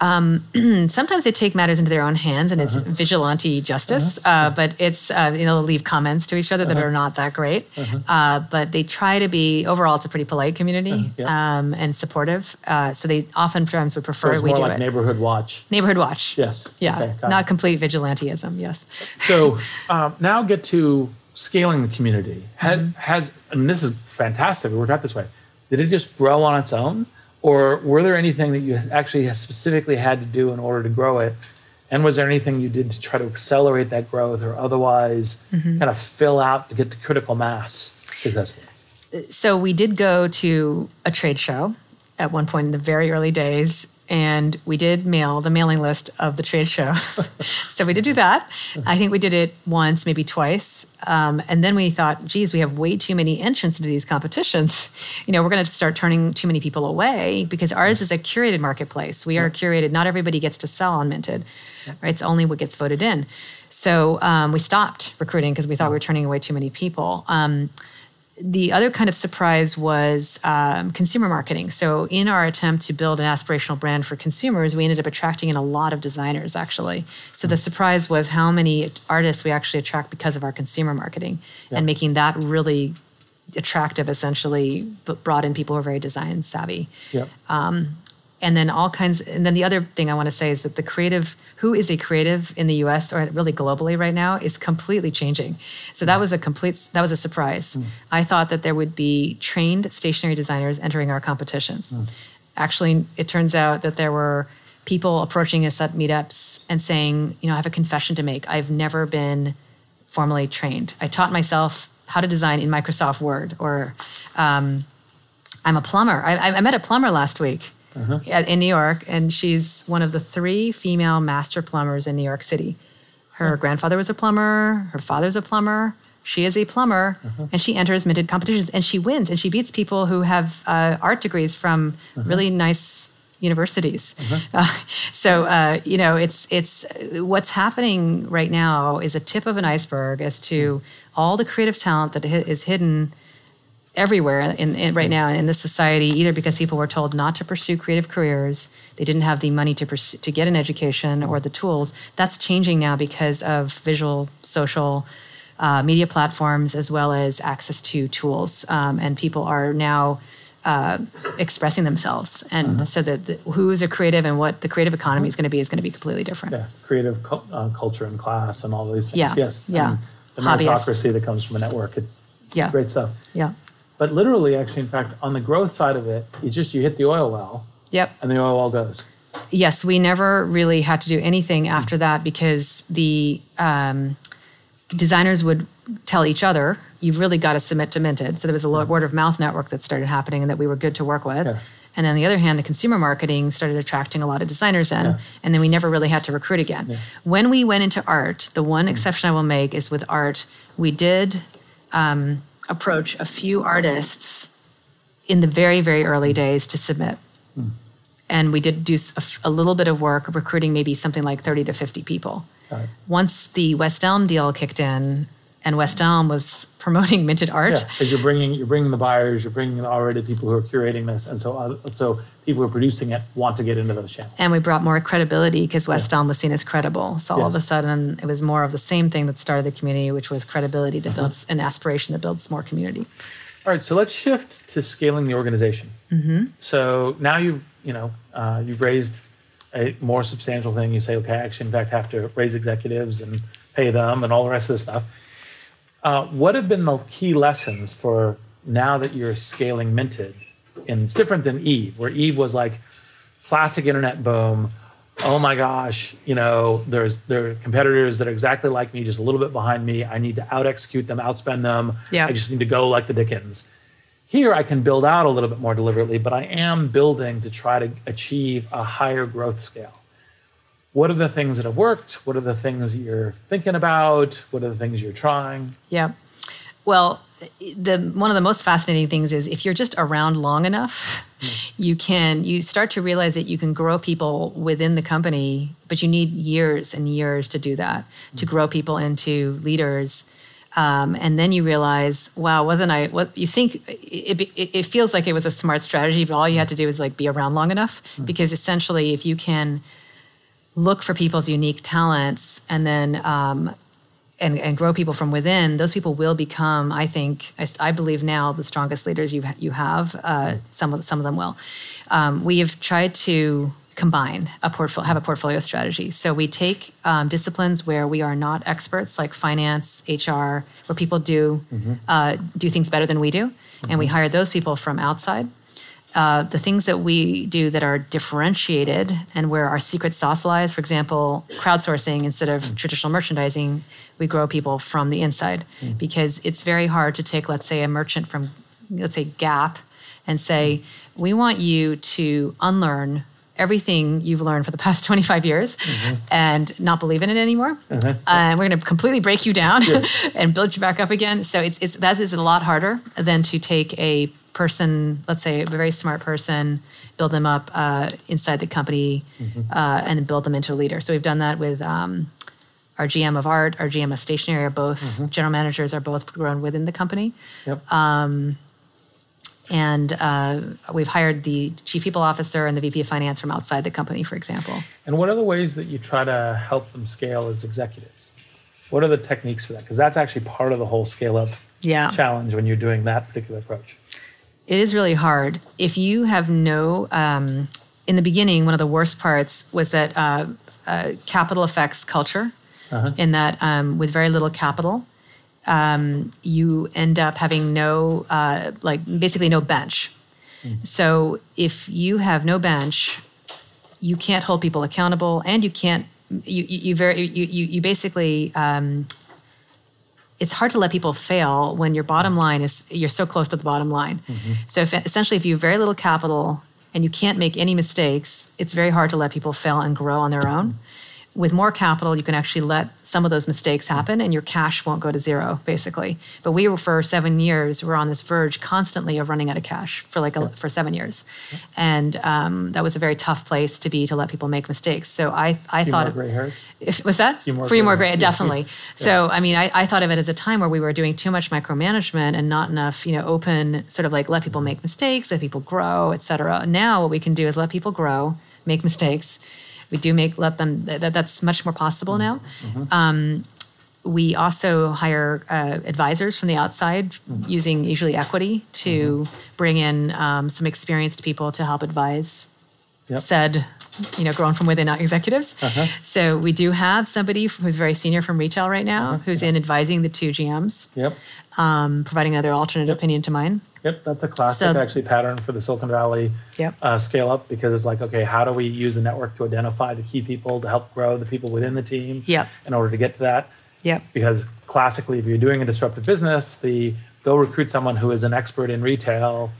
And sometimes they take matters into their own hands, and it's Uh-huh. vigilante justice. Uh, but it's uh, you know they'll leave comments to each other that Uh-huh. are not that great. Uh, but they try to be overall. It's a pretty polite community Uh-huh. yeah. um, and supportive. Uh, so they often oftentimes would So prefer it's we more do like it. neighborhood watch. Neighborhood watch. Yes. Yeah. Okay, not it. complete vigilanteism. Yes. So um, now get to scaling the community. Has, Mm-hmm. has and this is fantastic. It worked out this way. Did it just grow on its own, or were there anything that you actually specifically had to do in order to grow it? And was there anything you did to try to accelerate that growth, or otherwise Mm-hmm. kind of fill out to get to critical mass successfully? so we did go to a trade show at one point in the very early days and we did mail the mailing list of the trade show. So we did do that. I think we did it once maybe twice. Um, and then we thought geez we have way too many entrants into these competitions. You know we're going to start turning too many people away because ours is a curated marketplace. We are curated. Not everybody gets to sell on minted right? It's only what gets voted in. So um, we stopped recruiting because we thought we were turning away too many people. Um, the other kind of surprise was um, consumer marketing. So, in our attempt to build an aspirational brand for consumers, we ended up attracting in a lot of designers actually. So, the surprise was how many artists we actually attract because of our consumer marketing and making that really attractive, essentially, but brought in people who are very design savvy Yep. And then all kinds and then the other thing i want to say is that the creative who is a creative in the us or really globally right now is completely changing. So that was a complete that was a surprise. I thought that there would be trained stationery designers entering our competitions. Actually it turns out that there were people approaching us at meetups and saying you know i have a confession to make. I've never been formally trained. I taught myself how to design in microsoft word or um, I'm a plumber. I, I met a plumber last week at- in New York, and she's one of the three female master plumbers in New York City. Her grandfather was a plumber, her father's a plumber. She is a plumber, and she enters minted competitions and she wins, and she beats people who have uh, art degrees from really nice universities. Uh, so uh, you know, it's it's what's happening right now is a tip of an iceberg as to all the creative talent that is hidden everywhere in, in right now in this society either because people were told not to pursue creative careers they didn't have the money to pursue, to get an education or the tools that's changing now because of visual social uh, media platforms as well as access to tools um, and people are now uh, expressing themselves and so that the, who's a creative and what the creative economy is going to be is going to be completely different Yeah, creative cul- uh, culture and class and all these things. Yeah, Yes. yeah. And the meritocracy that comes from a network. It's Yeah. great stuff. yeah But literally, actually, in fact, on the growth side of it, you just you hit the oil well, yep and the oil well goes. yes, we never really had to do anything after that because the um, designers would tell each other, "You've really got to submit to Minted." So there was a word of mouth network that started happening, and that we were good to work with. Yeah. And on the other hand, the consumer marketing started attracting a lot of designers in, Yeah. and then we never really had to recruit again. When we went into art, the one exception I will make is with art, we did um, approach a few artists in the very, very early days to submit. Hmm. And we did do a little bit of work recruiting maybe something like 30 to 50 people. Once the West Elm deal kicked in and West Elm was promoting minted art, Yeah, because you're bringing you're bringing the buyers, you're bringing already people who are curating this, and so uh, so people who are producing it want to get into those channels. and we brought more credibility because West Elm was seen as credible. So all of a sudden, it was more of the same thing that started the community, which was credibility that builds an aspiration that builds more community. All right, so let's shift to scaling the organization. Mm-hmm. So now you've you know uh, you've raised a more substantial thing. You say, okay, I actually in fact have to raise executives and pay them and all the rest of this stuff. Uh, what have been the key lessons for now that you're scaling Minted? And it's different than Eve, where Eve was like classic internet boom. Oh my gosh, you know, there's there are competitors that are exactly like me, just a little bit behind me. I need to out execute them, outspend them. Yeah. I just need to go like the Dickens. Here I can build out a little bit more deliberately, but I am building to try to achieve a higher growth scale. What are the things that have worked? What are the things you're thinking about? What are the things you're trying? Yeah. Well, the one of the most fascinating things is if you're just around long enough, hmm. you can you start to realize that you can grow people within the company, but you need years and years to do that to hmm. grow people into leaders. Um, and then you realize, wow, wasn't I? What you think? It, it, it feels like it was a smart strategy, but all you hmm. had to do was like be around long enough, because essentially, if you can look for people's unique talents and then um, and, and grow people from within, those people will become, I think, I, I believe now, the strongest leaders you, you have. Uh, some, of, some of them will. Um, we have tried to combine a portfolio, have a portfolio strategy. So we take um, disciplines where we are not experts, like finance, HR, where people do uh, do things better than we do, and we hire those people from outside uh, the things that we do that are differentiated and where our secret sauce lies, for example, crowdsourcing instead of traditional merchandising, we grow people from the inside. Mm. Because it's very hard to take, let's say, a merchant from, let's say, Gap and say, we want you to unlearn everything you've learned for the past 25 years mm-hmm. and not believe in it anymore. Uh-huh. And we're going to completely break you down and build you back up again. So it's, it's, that is a lot harder than to take a person, let's say a very smart person, build them up uh, inside the company uh, and build them into a leader. So we've done that with um, our GM of art, our GM of stationery are both general managers are both grown within the company. Yep. And uh, we've hired the chief people officer and the VP of finance from outside the company, for example. and what are the ways that you try to help them scale as executives? What are the techniques for that? Because that's actually part of the whole scale up Yeah. challenge when you're doing that particular approach. It is really hard. If you have no, um, in the beginning, one of the worst parts was that uh, uh, capital affects culture, in that um, with very little capital, um, you end up having no, uh, like basically no bench. So if you have no bench, you can't hold people accountable, and you can't. You you, you very you you, you basically. It's hard to let people fail when your bottom mm-hmm. line is you're so close to the bottom line. Mm-hmm. So if, essentially, if you have very little capital and you can't make any mistakes, it's very hard to let people fail and grow on their own. With more capital, you can actually let some of those mistakes happen, and your cash won't go to zero, basically. But we were for seven years, we're on this verge constantly of running out of cash for like a, for seven years, and um, that was a very tough place to be to let people make mistakes. So I I Few thought more gray hairs. if, was that? Few more Few more gray- gray, yeah. definitely. So, I mean, I, I thought of it as a time where we were doing too much micromanagement and not enough, you know, open, sort of like let people make mistakes, let people grow, et cetera. Now, what we can do is let people grow, make mistakes. We do make, let them, that, that's much more possible now. Um, we also hire uh, advisors from the outside using usually equity to bring in um, some experienced people to help advise Yep. said, you know, grown from within executives. So we do have somebody who's very senior from retail right now, who's in advising the two GMs, Yep. um, providing another alternate opinion to mine. Yep, that's a classic So- actually pattern for the Silicon Valley Yep. uh, scale up because it's like, okay, how do we use a network to identify the key people to help grow the people within the team Yep. in order to get to that? Yep. Because classically, if you're doing a disruptive business, the go recruit someone who is an expert in retail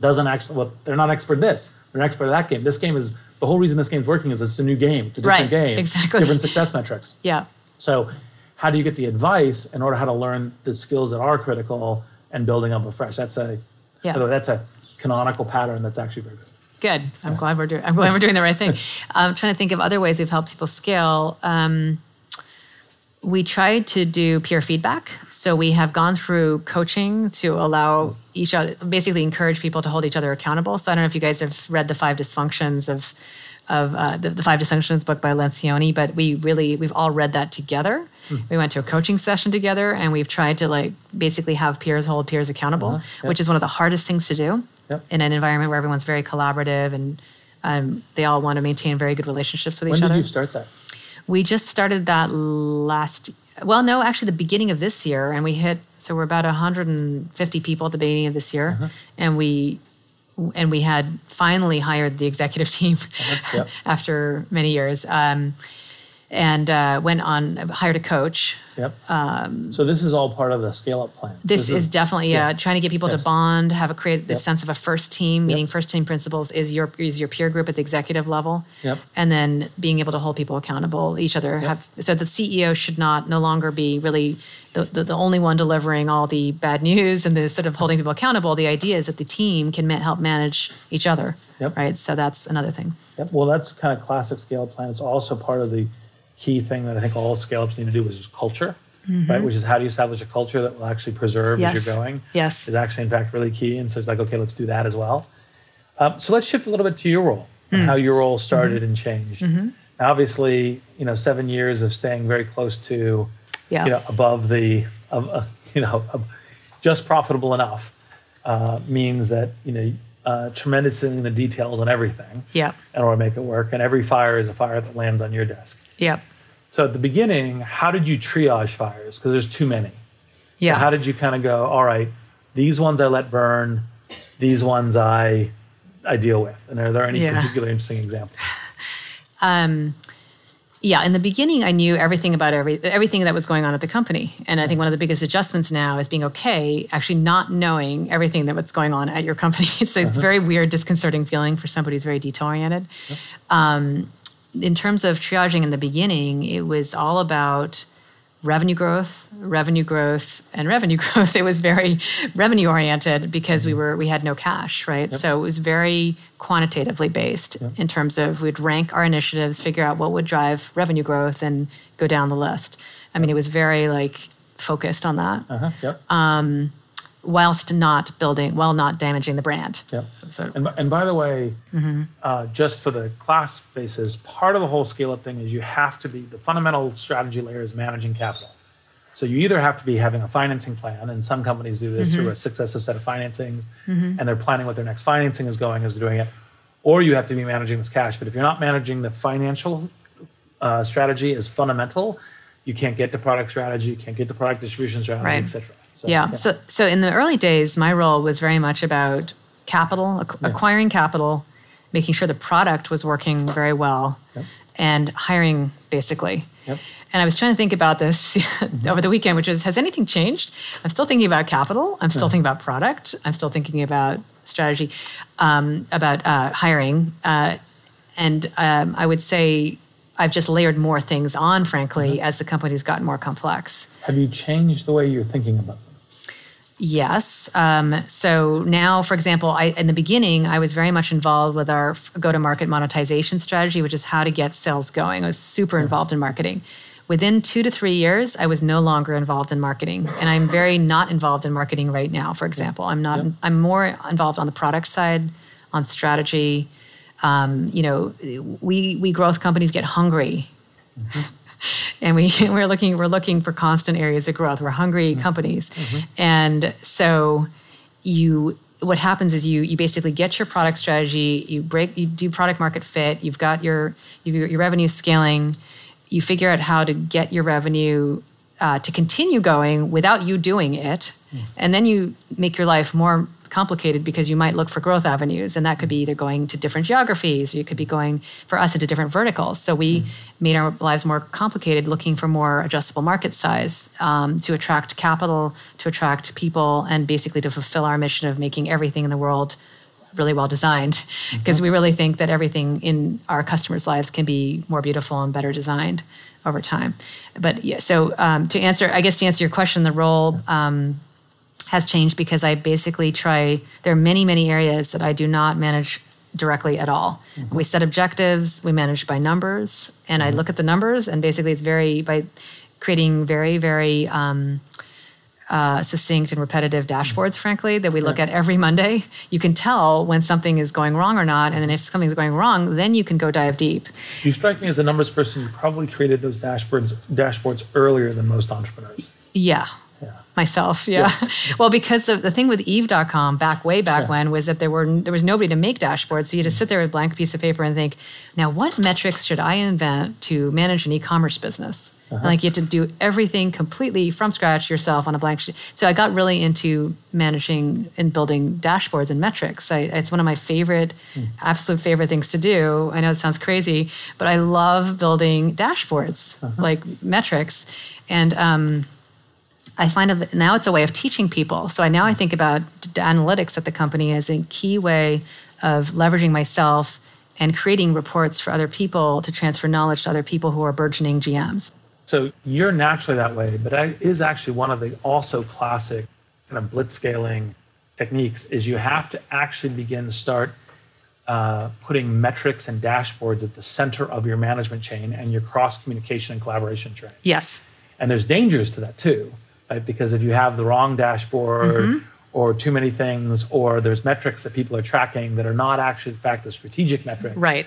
doesn't actually, well, they're not expert in this, they're an expert in that game. This game is, the whole reason this game's working is it's a new game, it's a different Right, game, exactly. different success metrics. Yeah. So, how do you get the advice in order how to learn the skills that are critical and building up afresh? That's a Yeah. way, that's a canonical pattern that's actually very good. Good. I'm glad we're doing. I'm glad we're doing the right thing. I'm trying to think of other ways we've helped people scale. Um, we tried to do peer feedback, so we have gone through coaching to allow each other, basically encourage people to hold each other accountable. So I don't know if you guys have read the Five Dysfunctions of of uh, the, the Five Dysfunctions book by Lencioni, but we really we've all read that together. We went to a coaching session together, and we've tried to like basically have peers hold peers accountable, Uh-huh, yep. which is one of the hardest things to do Yep. in an environment where everyone's very collaborative and um, they all want to maintain very good relationships with When each other. When did you start that? We just started that last, well, no, actually the beginning of this year, and we hit. So we're about 150 people at the beginning of this year, Uh-huh. and we and we had finally hired the executive team Yep. after many years, um, and uh, went on hired a coach. Yep. Um, so this is all part of the scale up plan. Um, This, is, definitely yeah. uh, trying to get people Yes. to bond, have a create this Yep. sense of a first team. Meeting first team principles is your is your peer group at the executive level, Yep. and then being able to hold people accountable. Each other have so the CEO should not no longer be really the, the, the only one delivering all the bad news and the sort of holding people accountable. The idea is that the team can ma- help manage each other, Yep. right? So that's another thing. Yep. Well, that's kind of classic scale up plan. It's also part of the key thing that I think all scale ups need to do, which just culture, right? Which is how do you establish a culture that will actually preserve as Mm-hmm. You're going? Yes. Is actually, in fact, really key. And so it's like, okay, let's do that as well. Um, so let's shift a little bit to your role Mm. and how your role started Mm-hmm. and changed. Now, obviously, you know, seven years of staying very close to, Yeah. you know, above the, uh, you know, just profitable enough uh, means that, you know, uh, tremendous in the details on everything yeah. in order to make it work. And every fire is a fire that lands on your desk. Yep. So at the beginning, how did you triage fires? Because there's too many. Yeah. How did you kind of go, all right, these ones I let burn, these ones I I deal with? And are there any Yeah. particular interesting examples? yeah in the beginning i knew everything about every everything that was going on at the company and i think one of the biggest adjustments now is being okay actually not knowing everything that what's going on at your company it's, it's a very weird disconcerting feeling for somebody who's very detail oriented um, in terms of triaging in the beginning it was all about revenue growth, revenue growth, and revenue growth. It was very revenue oriented because we were we had no cash, right? So it was very quantitatively based in terms of we'd rank our initiatives, figure out what would drive revenue growth, and go down the list. I mean, it was very like focused on that, Uh-huh. Yep. um, whilst not building, while not damaging the brand. Yep. So And, and by the way, uh, just for the class basis, part of the whole scale up thing is you have to be the fundamental strategy layer is managing capital. So you either have to be having a financing plan, and some companies do this through a successive set of financings, and they're planning what their next financing is going as they're doing it, or you have to be managing this cash. But if you're not managing the financial uh, strategy as fundamental, you can't get to product strategy, you can't get to product distribution strategy, Right. et cetera. So, yeah. So, so in the early days, my role was very much about capital, ac- acquiring capital, making sure the product was working very well, Yep. and hiring basically. Yep. And I was trying to think about this over the weekend, which is has anything changed? I'm still thinking about capital. I'm still thinking about product. I'm still thinking about strategy, um, about uh, hiring. Uh, and um, I would say I've just layered more things on, frankly, as the company's gotten more complex. Have you changed the way you're thinking about? Yes. Um, so now, for example, I, in the beginning, I was very much involved with our go to market monetization strategy, which is how to get sales going. I was super involved in marketing. Within two to three years, I was no longer involved in marketing. And I'm very not involved in marketing right now, for example. I'm not, I'm more involved on the product side, on strategy. Um, you know, we, we growth companies get hungry and we we're looking we're looking for constant areas of growth. We're hungry mm-hmm. companies, mm-hmm. and so you what happens is you you basically get your product strategy, you break you do product market fit, you've got your your, your revenue scaling, you figure out how to get your revenue uh, to continue going without you doing it, mm. and then you make your life more complicated because you might look for growth avenues and that could be either going to different geographies or you could be going for us into different verticals. So we made our lives more complicated looking for more adjustable market size um, to attract capital to attract people and basically to fulfill our mission of making everything in the world really well designed. Because we really think that everything in our customers lives can be more beautiful and better designed over time. But yeah so um, to answer i guess to answer your question the role um, has changed because I basically try, there are many, many areas that I do not manage directly at all. We set objectives, we manage by numbers, and I look at the numbers, and basically it's very, by creating very, very um, uh, succinct and repetitive dashboards, frankly, that we look at every Monday, you can tell when something is going wrong or not. And then if something's going wrong, then you can go dive deep. You strike me as a numbers person. You probably created those dashboards dashboards earlier than most entrepreneurs. Yeah. Yeah. Myself, yeah. Yes. well, because the, the thing with Eve.com back way back Yeah. when was that there were there was nobody to make dashboards. So you just mm. sit there with a blank piece of paper and think, now what metrics should I invent to manage an e-commerce business? And like you had to do everything completely from scratch yourself on a blank sheet. So I got really into managing and building dashboards and metrics. I, it's one of my favorite, mm. absolute favorite things to do. I know it sounds crazy, but I love building dashboards, uh-huh. like metrics. And um, I find now it's a way of teaching people. So I now I think about analytics at the company as a key way of leveraging myself and creating reports for other people to transfer knowledge to other people who are burgeoning GMs. So you're naturally that way, but it is actually one of the also classic kind of blitzscaling techniques is you have to actually begin to start uh, putting metrics and dashboards at the center of your management chain and your cross communication and collaboration chain. Yes. And there's dangers to that too, right? Because if you have the wrong dashboard Mm-hmm. or too many things, or there's metrics that people are tracking that are not actually, in fact, the strategic metrics, Right.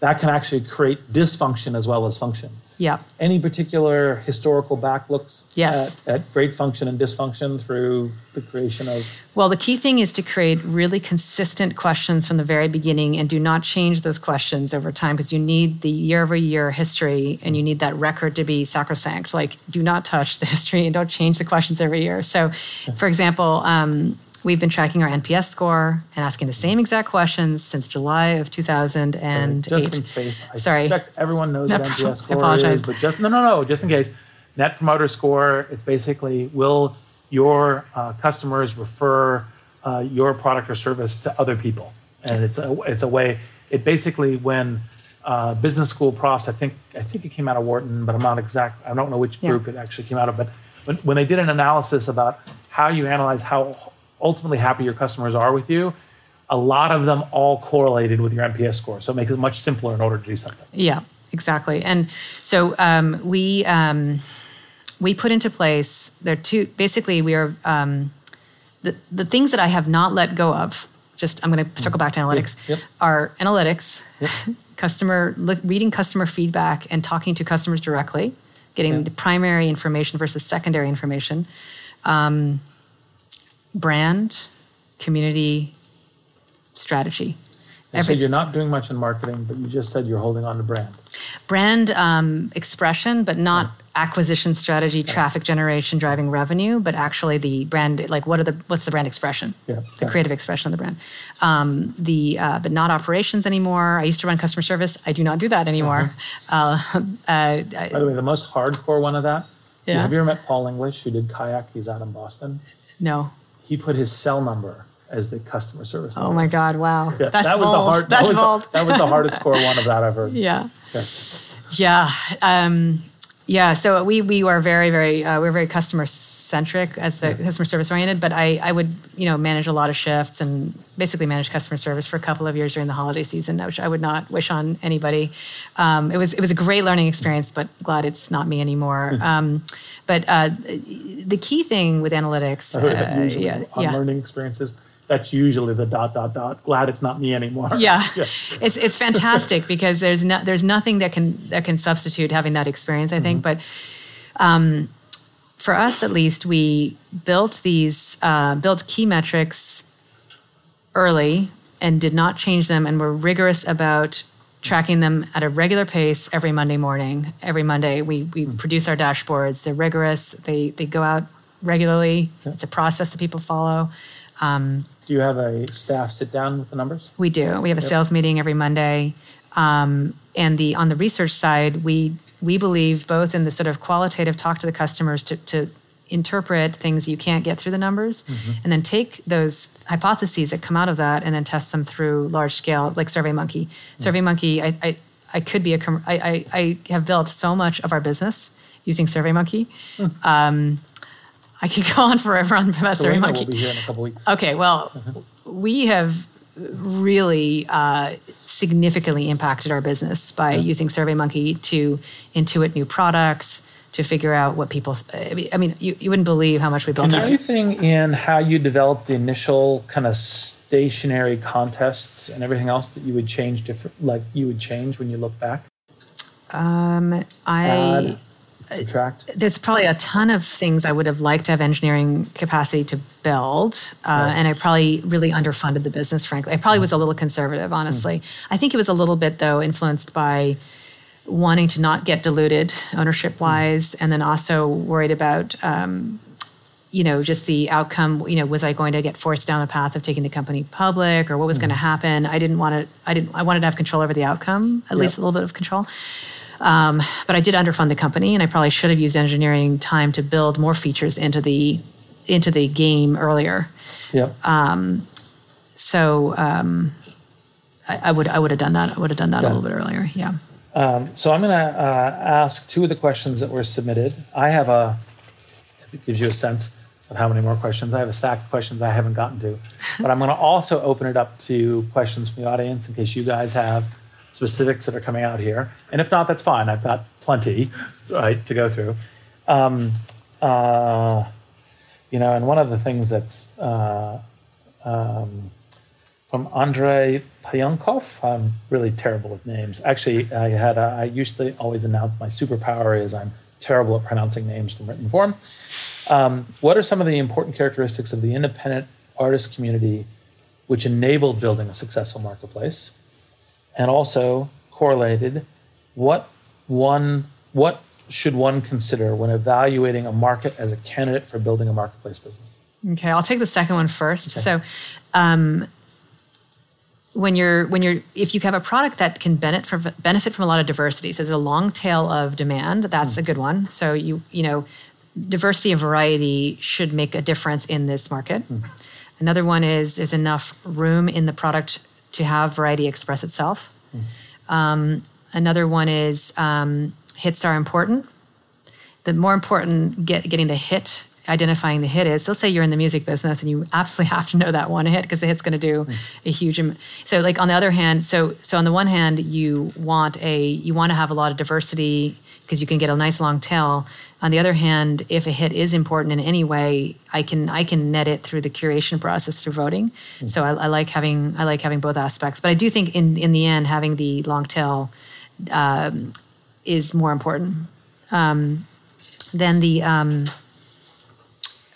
That can actually create dysfunction as well as function. Yeah. Any particular historical backlooks Yes. at, at great function and dysfunction through the creation of Well, the key thing is to create really consistent questions from the very beginning and do not change those questions over time because you need the year over year history and you need that record to be sacrosanct. Like, do not touch the history and don't change the questions every year. So, for example, um, we've been tracking our NPS score and asking the same exact questions since July of 2008. just in case. I Sorry. suspect everyone knows No what problem. NPS I score apologize. is, but just no, no, no. Just in case, Net Promoter Score. It's basically will your uh, customers refer uh, your product or service to other people, and it's a it's a way. It basically when uh, business school profs. I think I think it came out of Wharton, but I'm not exact. I don't know which Yeah. group it actually came out of. But when, when they did an analysis about how you analyze how ultimately happy your customers are with you, a lot of them all correlated with your NPS score. So it makes it much simpler in order to do something. Yeah, exactly. And so um, we um, we put into place there are two. Basically, we are um, the the things that I have not let go of. Just I'm going to circle back to analytics. Yep. Are analytics, customer look, reading customer feedback and talking to customers directly, getting the primary information versus secondary information. Um, brand, community, strategy. And so you're not doing much in marketing, but you just said you're holding on to brand. brand um, expression, but not acquisition strategy, traffic generation, driving revenue, but actually the brand. Like, what are the what's the brand expression? Yeah, the yeah. creative expression of the brand. Um, the uh, but not operations anymore. I used to run customer service. I do not do that anymore. Uh, uh, By the way, the most hardcore one of that. Yeah. Have you ever met Paul English, who did kayak? He's out in Boston. no. He put his cell number as the customer service. Number. Oh number. my God! Wow. Yeah, That's that was bold. the hard. That's that was bold. The, that was the hardest core one of that I've heard. yeah. Yeah. Yeah, um, yeah. So we we are very very uh, we're very customer centric as the customer service oriented. But I I would you know manage a lot of shifts and basically manage customer service for a couple of years during the holiday season, which I would not wish on anybody. Um, it was it was a great learning experience, but glad it's not me anymore. um, but uh, the key thing with analytics, I heard that uh, yeah, on yeah. learning experiences. That's usually the dot dot dot. Glad it's not me anymore. yeah, Yes. it's it's fantastic because there's no, there's nothing that can that can substitute having that experience. I think, but um, for us at least, we built these uh, built key metrics early and did not change them, and were rigorous about tracking them at a regular pace every Monday morning. Every Monday, we we produce our dashboards. They're rigorous. They they go out regularly. It's a process that people follow. Do you have a staff sit down with the numbers? We do. We have a sales meeting every Monday, um, and the on the research side, we we believe both in the sort of qualitative talk to the customers to, to interpret things you can't get through the numbers, and then take those hypotheses that come out of that and then test them through large scale, like SurveyMonkey. SurveyMonkey, I, I I could be a com- I, I I have built so much of our business using SurveyMonkey. Um, I could go on forever on about Selina SurveyMonkey. will be here in a couple weeks. Okay, well, we have really uh, significantly impacted our business by using SurveyMonkey to intuit new products, to figure out what people. I mean- I mean, you, you wouldn't believe how much we built. Is there out. anything in how you developed the initial kind of stationery contests and everything else that you would change different, like you would change when you look back? Um, I Add, subtract. there's probably a ton of things I would have liked to have engineering capacity to build, uh, and I probably really underfunded the business. Frankly, I probably was a little conservative, honestly. I think it was a little bit though influenced by wanting to not get diluted ownership wise, and then also worried about. Um, you know, just the outcome. You know, was I going to get forced down the path of taking the company public, or what was going to happen? I didn't want to. I didn't. I wanted to have control over the outcome, at least a little bit of control. Um, but I did underfund the company, and I probably should have used engineering time to build more features into the into the game earlier. Yep. So um, I, I would I would have done that. I would have done that Yeah. a little bit earlier. Yeah. So I'm going to uh, ask two of the questions that were submitted. I have a, it gives you a sense of how many more questions. I have a stack of questions I haven't gotten to. But I'm going to also open it up to questions from the audience in case you guys have specifics that are coming out here. And if not, that's fine. I've got plenty, right, to go through. Um, uh, you know, and one of the things that's uh, um, from Andrei Payankov. I'm really terrible with names. Actually, I had a, I used to always announce my superpower is I'm terrible at pronouncing names from written form. Um, what are some of the important characteristics of the independent artist community which enabled building a successful marketplace? And also correlated, what one what should one consider when evaluating a market as a candidate for building a marketplace business? Okay, I'll take the second one first. So, um, when you're when you're if you have a product that can benefit from benefit from a lot of diversity, so there's a long tail of demand. That's a good one. So you you know, diversity and variety should make a difference in this market. Another one is there's enough room in the product to have variety express itself. Um, another one is um, hits are important. The more important get, getting the hit, identifying the hit is. So let's say you're in the music business and you absolutely have to know that one hit because the hit's going to do a huge. am- So like on the other hand, so so on the one hand, you want a you want to have a lot of diversity because you can get a nice long tail. On the other hand, if a hit is important in any way, I can I can net it through the curation process through voting. So I, I like having I like having both aspects. But I do think in in the end, having the long tail um, is more important um, than the. Um,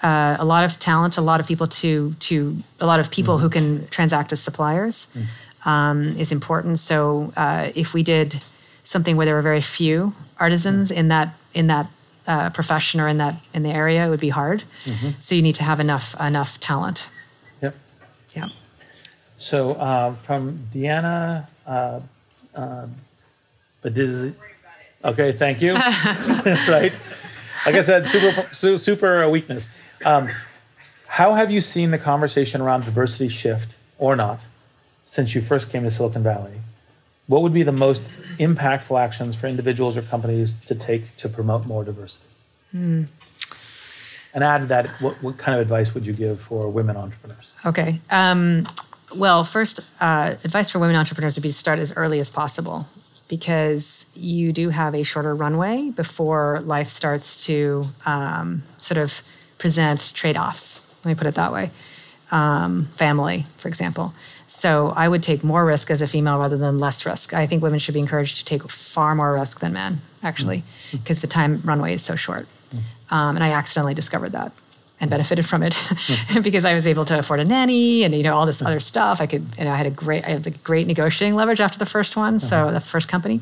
uh, a lot of talent, a lot of people to to a lot of people who can transact as suppliers um, is important. So uh, if we did something where there were very few artisans in that in that uh, profession or in that in the area, it would be hard. So you need to have enough enough talent. Yep. Yeah. So uh, from Deanna, uh, uh, but this is okay. Thank you. right. Like I said, super su- super weakness. Um, how have you seen the conversation around diversity shift or not since you first came to Silicon Valley? What would be the most impactful actions for individuals or companies to take to promote more diversity? And add to that, what, what kind of advice would you give for women entrepreneurs? Okay. Um, well, first, uh, advice for women entrepreneurs would be to start as early as possible because you do have a shorter runway before life starts to um, sort of present trade offs. Let me put it that way. Um, family, for example. So I would take more risk as a female rather than less risk. I think women should be encouraged to take far more risk than men, actually, mm-hmm. because the time runway is so short. Mm-hmm. Um, and I accidentally discovered that and mm-hmm. benefited from it because I was able to afford a nanny and you know all this other stuff. I could, you know, I had a great, I had a great negotiating leverage after the first one, so uh-huh. the first company.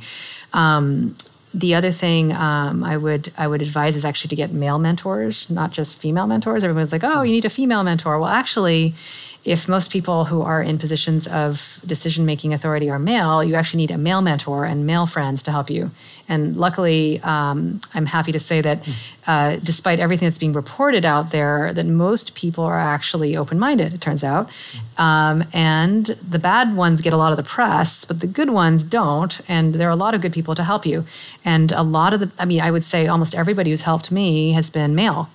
Um, the other thing um, I would I would advise is actually to get male mentors, not just female mentors. Everyone's like, oh, you need a female mentor. Well, actually, if most people who are in positions of decision making authority are male, you actually need a male mentor and male friends to help you. And luckily, um, I'm happy to say that uh, despite everything that's being reported out there, that most people are actually open minded, it turns out. Um, and the bad ones get a lot of the press, but the good ones don't. And there are a lot of good people to help you. And a lot of the, I mean, I would say almost everybody who's helped me has been male.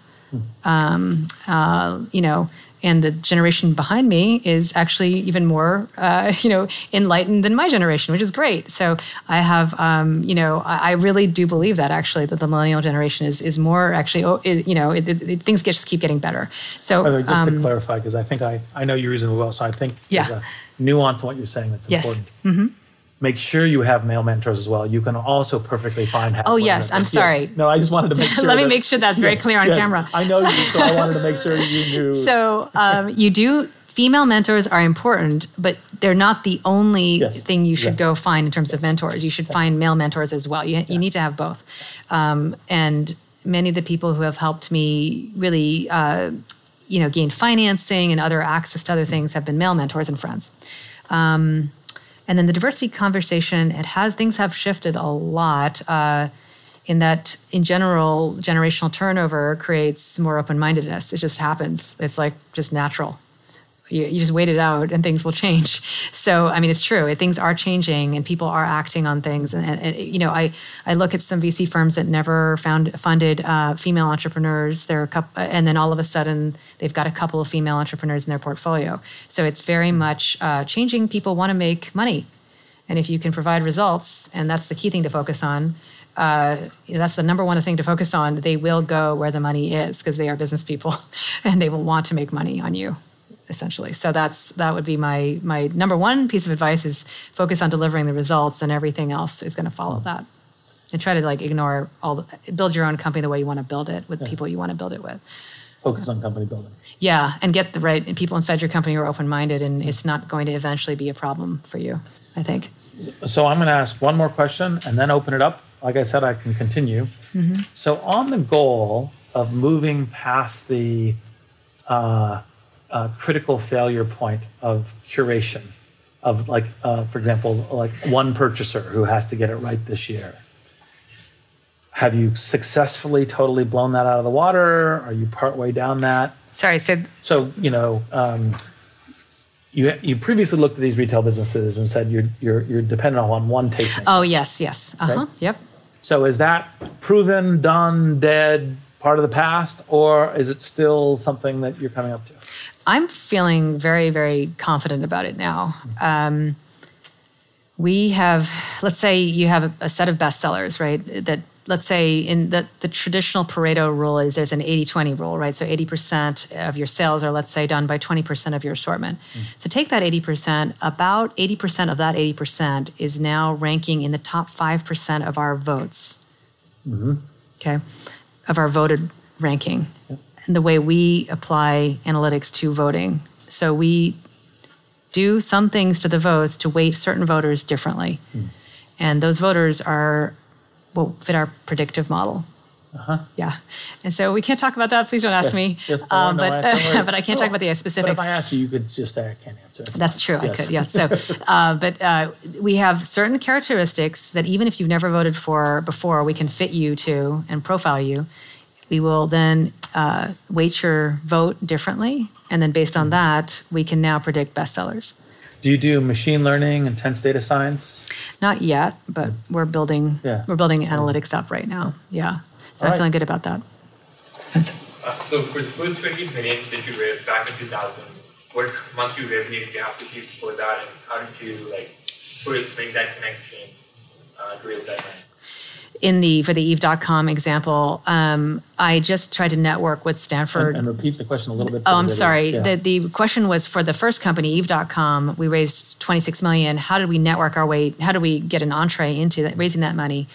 Um, uh, you know, and the generation behind me is actually even more, uh, you know, enlightened than my generation, which is great. So I have, um, you know, I, I really do believe that actually that the millennial generation is is more actually, oh, it, you know, it, it, things get, just keep getting better. So way, just to um, clarify, because I think I, I know you reasonably well, so I think there's a nuance in what you're saying that's Yes. Mm-hmm. Make sure you have male mentors as well. You can also perfectly find. have Oh, yes, I'm mentors. sorry. No, I just wanted to make sure. Let me make sure that's very clear on camera. I know you, so I wanted to make sure you knew. So um, you do. Female mentors are important, but they're not the only Yes. thing you should Yeah. go find in terms of mentors. You should find male mentors as well. You, you need to have both. Um, and many of the people who have helped me really, uh, you know, gain financing and other access to other things have been male mentors and friends. Um, and then the diversity conversation, it has things have shifted a lot. Uh, in that, in general, generational turnover creates more open mindedness. It just happens. It's like just natural. You, you just wait it out and things will change. So, I mean, it's true. Things are changing and people are acting on things. And, and, and, you know, I, I look at some VC firms that never found funded uh, female entrepreneurs. There are a couple, and then all of a sudden they've got a couple of female entrepreneurs in their portfolio. So it's very much uh, changing. People want to make money. And if you can provide results, and that's the key thing to focus on, uh, that's the number one thing to focus on. They will go where the money is because they are business people, and they will want to make money on you, essentially. So that's that would be my my number one piece of advice is focus on delivering the results, and everything else is going to follow that. And try to like ignore all the, build your own company the way you want to build it with people you want to build it with. Focus on company building. Yeah, and get the right people inside your company who are open minded, and it's not going to eventually be a problem for you. I think. So I'm going to ask one more question and then open it up. Like I said, I can continue. So on the goal of moving past the uh, uh, critical failure point of curation, of like, uh, for example, like one purchaser who has to get it right this year. Have you successfully totally blown that out of the water? Are you partway down that? Sorry, I said So you know, um, you you previously looked at these retail businesses and said you're you're you're dependent on one tastemaker. Oh yes, yes. Uh huh. Right. Yep. So is that proven, done, dead, part of the past, or is it still something that you're coming up to? I'm feeling very, very confident about it now. Um, we have, let's say you have a, a set of bestsellers, right? That let's say in the, the traditional Pareto rule is there's an 80-20 rule, right? So 80% of your sales are, let's say, done by 20% of your assortment. So take that 80%, about 80% of that 80% is now ranking in the top 5% of our votes. Okay. Of our voted ranking. And the way we apply analytics to voting. So we do some things to the votes to weight certain voters differently. And those voters are what fit our predictive model. Uh-huh. Yeah. And so we can't talk about that. Please don't ask Yes, me. yes, no, um, no, but, I- but I can't No, talk about the specifics. But if I asked you, you could just say I can't answer. That's true. fine. I could, yes. So, uh, but uh, we have certain characteristics that even if you've never voted for before, we can fit you to and profile you. We will then uh, weight your vote differently, and then based on that, we can now predict bestsellers. Do you do machine learning, intense data science? Not yet, but we're building. Yeah. We're building analytics up right now. Yeah. So All I'm right. feeling good about that. Uh, so for the first 20 million that you raised back in 2000, what monthly revenue did you have to keep for that, and how did you like first make that connection uh, to raise that money? In the for the Eve.com example, um, I just tried to network with Stanford. And, and repeat the question a little bit. Oh, I'm video. sorry. Yeah. The, the question was for the first company, Eve.com, we raised 26 million. How did we network our way? How did we get an entree into that, raising that money?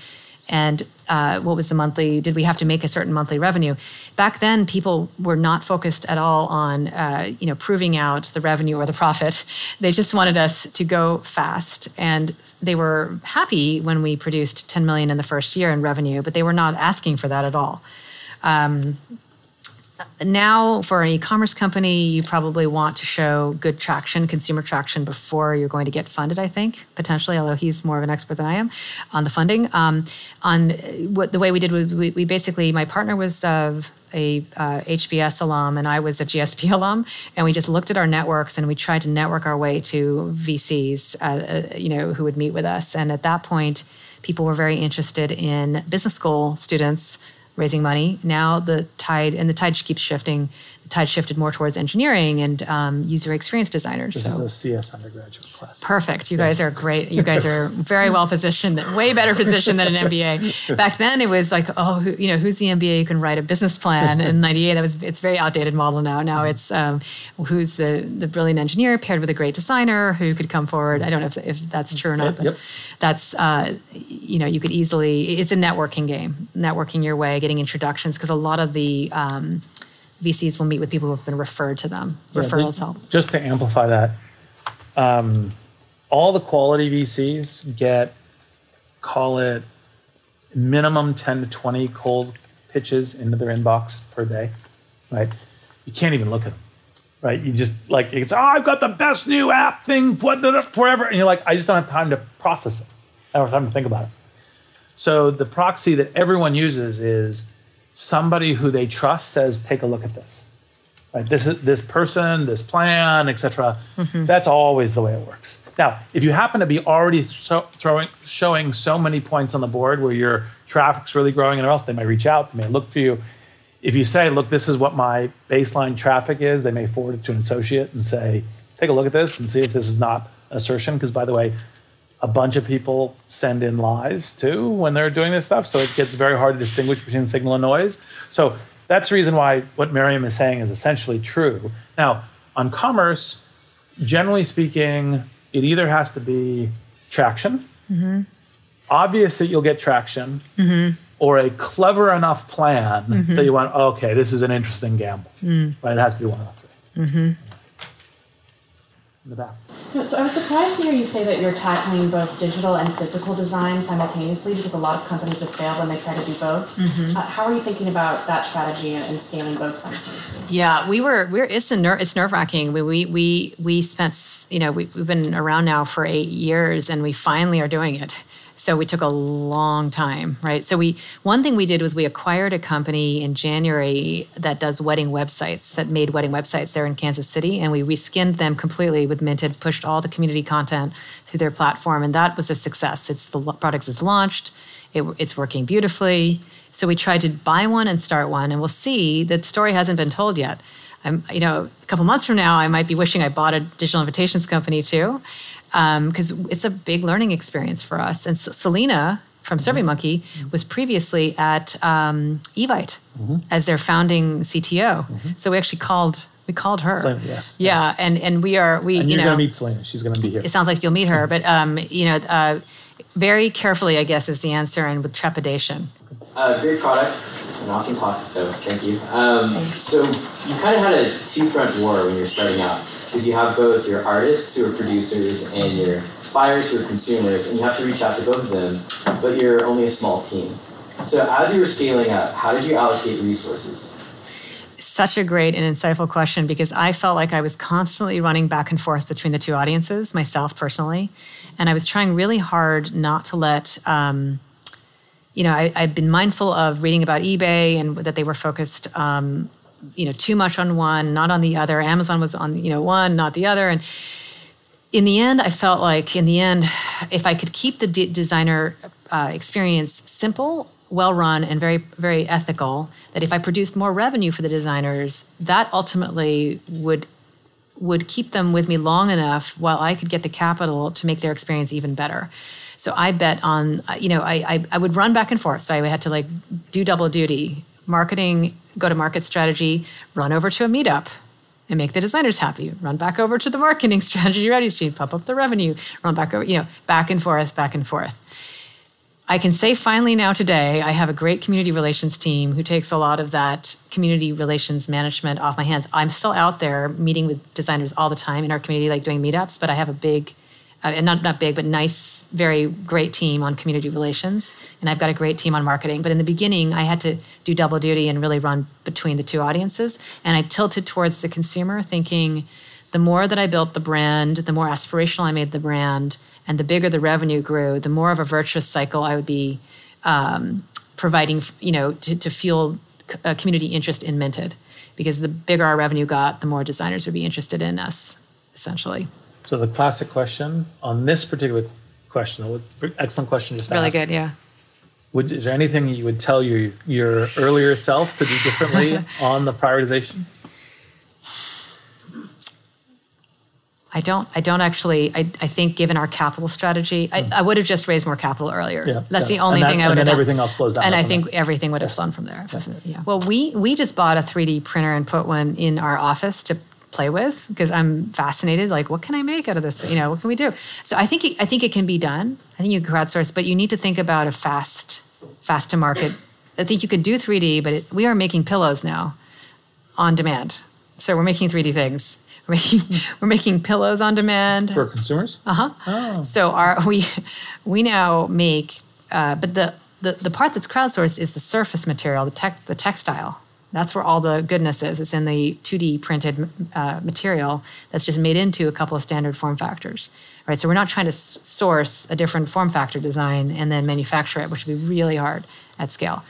And uh, what was the monthly? Did we have to make a certain monthly revenue? Back then, people were not focused at all on uh, you know proving out the revenue or the profit. They just wanted us to go fast, and they were happy when we produced 10 million in the first year in revenue, but they were not asking for that at all now for an e-commerce company you probably want to show good traction consumer traction before you're going to get funded i think potentially although he's more of an expert than i am on the funding. Um, on what the way we did was we, we basically my partner was uh, a uh, hbs alum and i was a gsb alum and we just looked at our networks and we tried to network our way to vcs uh, uh, you know who would meet with us. And at that point people were very interested in business school students raising money. Now the tide and the tide keeps shifting. Tide shifted more towards engineering and um, user experience designers. This so is a CS undergraduate class. perfect. You guys are great. You guys are very well positioned, way better positioned than an MBA. Back then, it was like, oh, who, you know, who's the MBA who can write a business plan? In '98, that was it's very outdated model now. Now it's um, who's the the brilliant engineer paired with a great designer who could come forward. I don't know if, if that's true or not, but Yep. that's uh, you know you could easily. It's a networking game, networking your way, getting introductions because a lot of the um, VCs will meet with people who have been referred to them. Yeah, Referrals help. Just to amplify that, um, all the quality VCs get, call it minimum 10 to 20 cold pitches into their inbox per day, right? You can't even look at them, right? You just like, it's, oh, I've got the best new app thing forever. And you're like, I just don't have time to process it. I don't have time to think about it. So the proxy that everyone uses is somebody who they trust says, take a look at this right? This is this person, this plan, etc. Mm-hmm. That's always the way it works. Now, if you happen to be already so, throwing, showing so many points on the board where your traffic's really growing and else, they may reach out, they may look for you. If you say, look, this is what my baseline traffic is, they may forward it to an associate and say, take a look at this and see if this is not assertion. Because by the way, a bunch of people send in lies too when they're doing this stuff. So it gets very hard to distinguish between signal and noise. So that's the reason why what Mariam is saying is essentially true. Now, on commerce, generally speaking, it either has to be traction, mm-hmm. obvious that you'll get traction, mm-hmm. or a clever enough plan mm-hmm. that you want, okay, this is an interesting gamble. Mm. Right? It has to be one of the 3 In the back. So I was surprised to hear you say that you're tackling both digital and physical design simultaneously because a lot of companies have failed when they try to do both. Uh, how are you thinking about that strategy and, and scaling both simultaneously? Yeah, we were. We're. It's a ner- It's nerve wracking. We we we we spent. You know, we, we've been around now for eight years, and we finally are doing it. So we took a long time, right? So we one thing we did was we acquired a company in January that does wedding websites that made wedding websites there in Kansas City, and we reskinned them completely with Minted, pushed all the community content through their platform, and that was a success. It's the product is launched, it, it's working beautifully. So we tried to buy one and start one, and we'll see. The story hasn't been told yet. I'm, you know, a couple months from now, I might be wishing I bought a digital invitations company too because um, it's a big learning experience for us. And S- Selina from SurveyMonkey mm-hmm. was previously at um, Evite mm-hmm. as their founding CTO. Mm-hmm. So we actually called we called her. Selina, yes. Yeah, yeah, and and we are we and you you're know gonna meet Selina. She's gonna be here. It sounds like you'll meet her, but um, you know, uh, very carefully, I guess, is the answer, and with trepidation. Uh, great product, an awesome talk. So thank you. Um, so you kind of had a two front war when you're starting out because you have both your artists who are producers and your buyers who are consumers, and you have to reach out to both of them, but you're only a small team. So as you were scaling up, how did you allocate resources? Such a great and insightful question because I felt like I was constantly running back and forth between the two audiences, myself personally, and I was trying really hard not to let. Um, you know, I, have been mindful of reading about eBay and that they were focused um, you know too much on one not on the other. Amazon was on you know one not the other. And in the end i felt like in the end if i could keep the de- designer uh, experience simple well run and very very ethical that if i produced more revenue for the designers that ultimately would would keep them with me long enough while i could get the capital to make their experience even better. So i bet on you know i i, I would run back and forth. So i had to like do double duty marketing go to market strategy, run over to a meetup and make the designers happy. Run back over to the marketing strategy ready sheet, pop up the revenue, run back over, you know, back and forth, back and forth. I can say finally now today, I have a great community relations team who takes a lot of that community relations management off my hands. I'm still out there meeting with designers all the time in our community, like doing meetups, but I have a big, uh, not, not big, but nice very great team on community relations, and I've got a great team on marketing. But in the beginning, I had to do double duty and really run between the two audiences. And I tilted towards the consumer, thinking the more that I built the brand, the more aspirational I made the brand, and the bigger the revenue grew, the more of a virtuous cycle I would be um, providing, you know, to, to fuel a community interest in Minted. Because the bigger our revenue got, the more designers would be interested in us, essentially. So the classic question on this particular question. Excellent question. Just really asked. good. Yeah. Would, is there anything you would tell your your earlier self to do differently on the prioritization? I don't. I don't actually. I, I think, given our capital strategy, I, hmm. I would have just raised more capital earlier. Yeah, That's yeah. the only that, thing I would have done. everything else flows down. And I think that. everything would have yes. flown from there. Yeah. yeah. Well, we we just bought a 3D printer and put one in our office to play with because I'm fascinated. Like, what can I make out of this? You know, what can we do? So I think it, I think it can be done. I think you can crowdsource, but you need to think about a fast, fast to market. I think you could do 3D, but it, we are making pillows now on demand. So we're making 3D things. We're making we're making pillows on demand for consumers. Uh huh. Oh. So our we we now make, uh, but the, the the part that's crowdsourced is the surface material, the tech the textile. That's where all the goodness is. It's in the 2D printed uh, material that's just made into a couple of standard form factors. Right, so we're not trying to source a different form factor design and then manufacture it, which would be really hard at scale.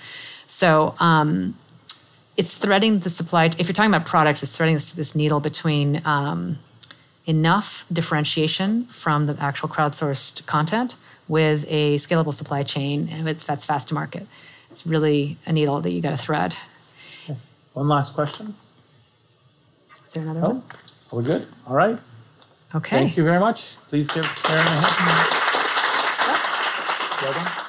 So um, it's threading the supply. If you're talking about products, it's threading this, this needle between um, enough differentiation from the actual crowdsourced content with a scalable supply chain, and it's that's fast to market. It's really a needle that you got to thread. One last question. Is there another oh, one? Are we good? All right. Okay. Thank you very much. Please give Karen a hand. Well done.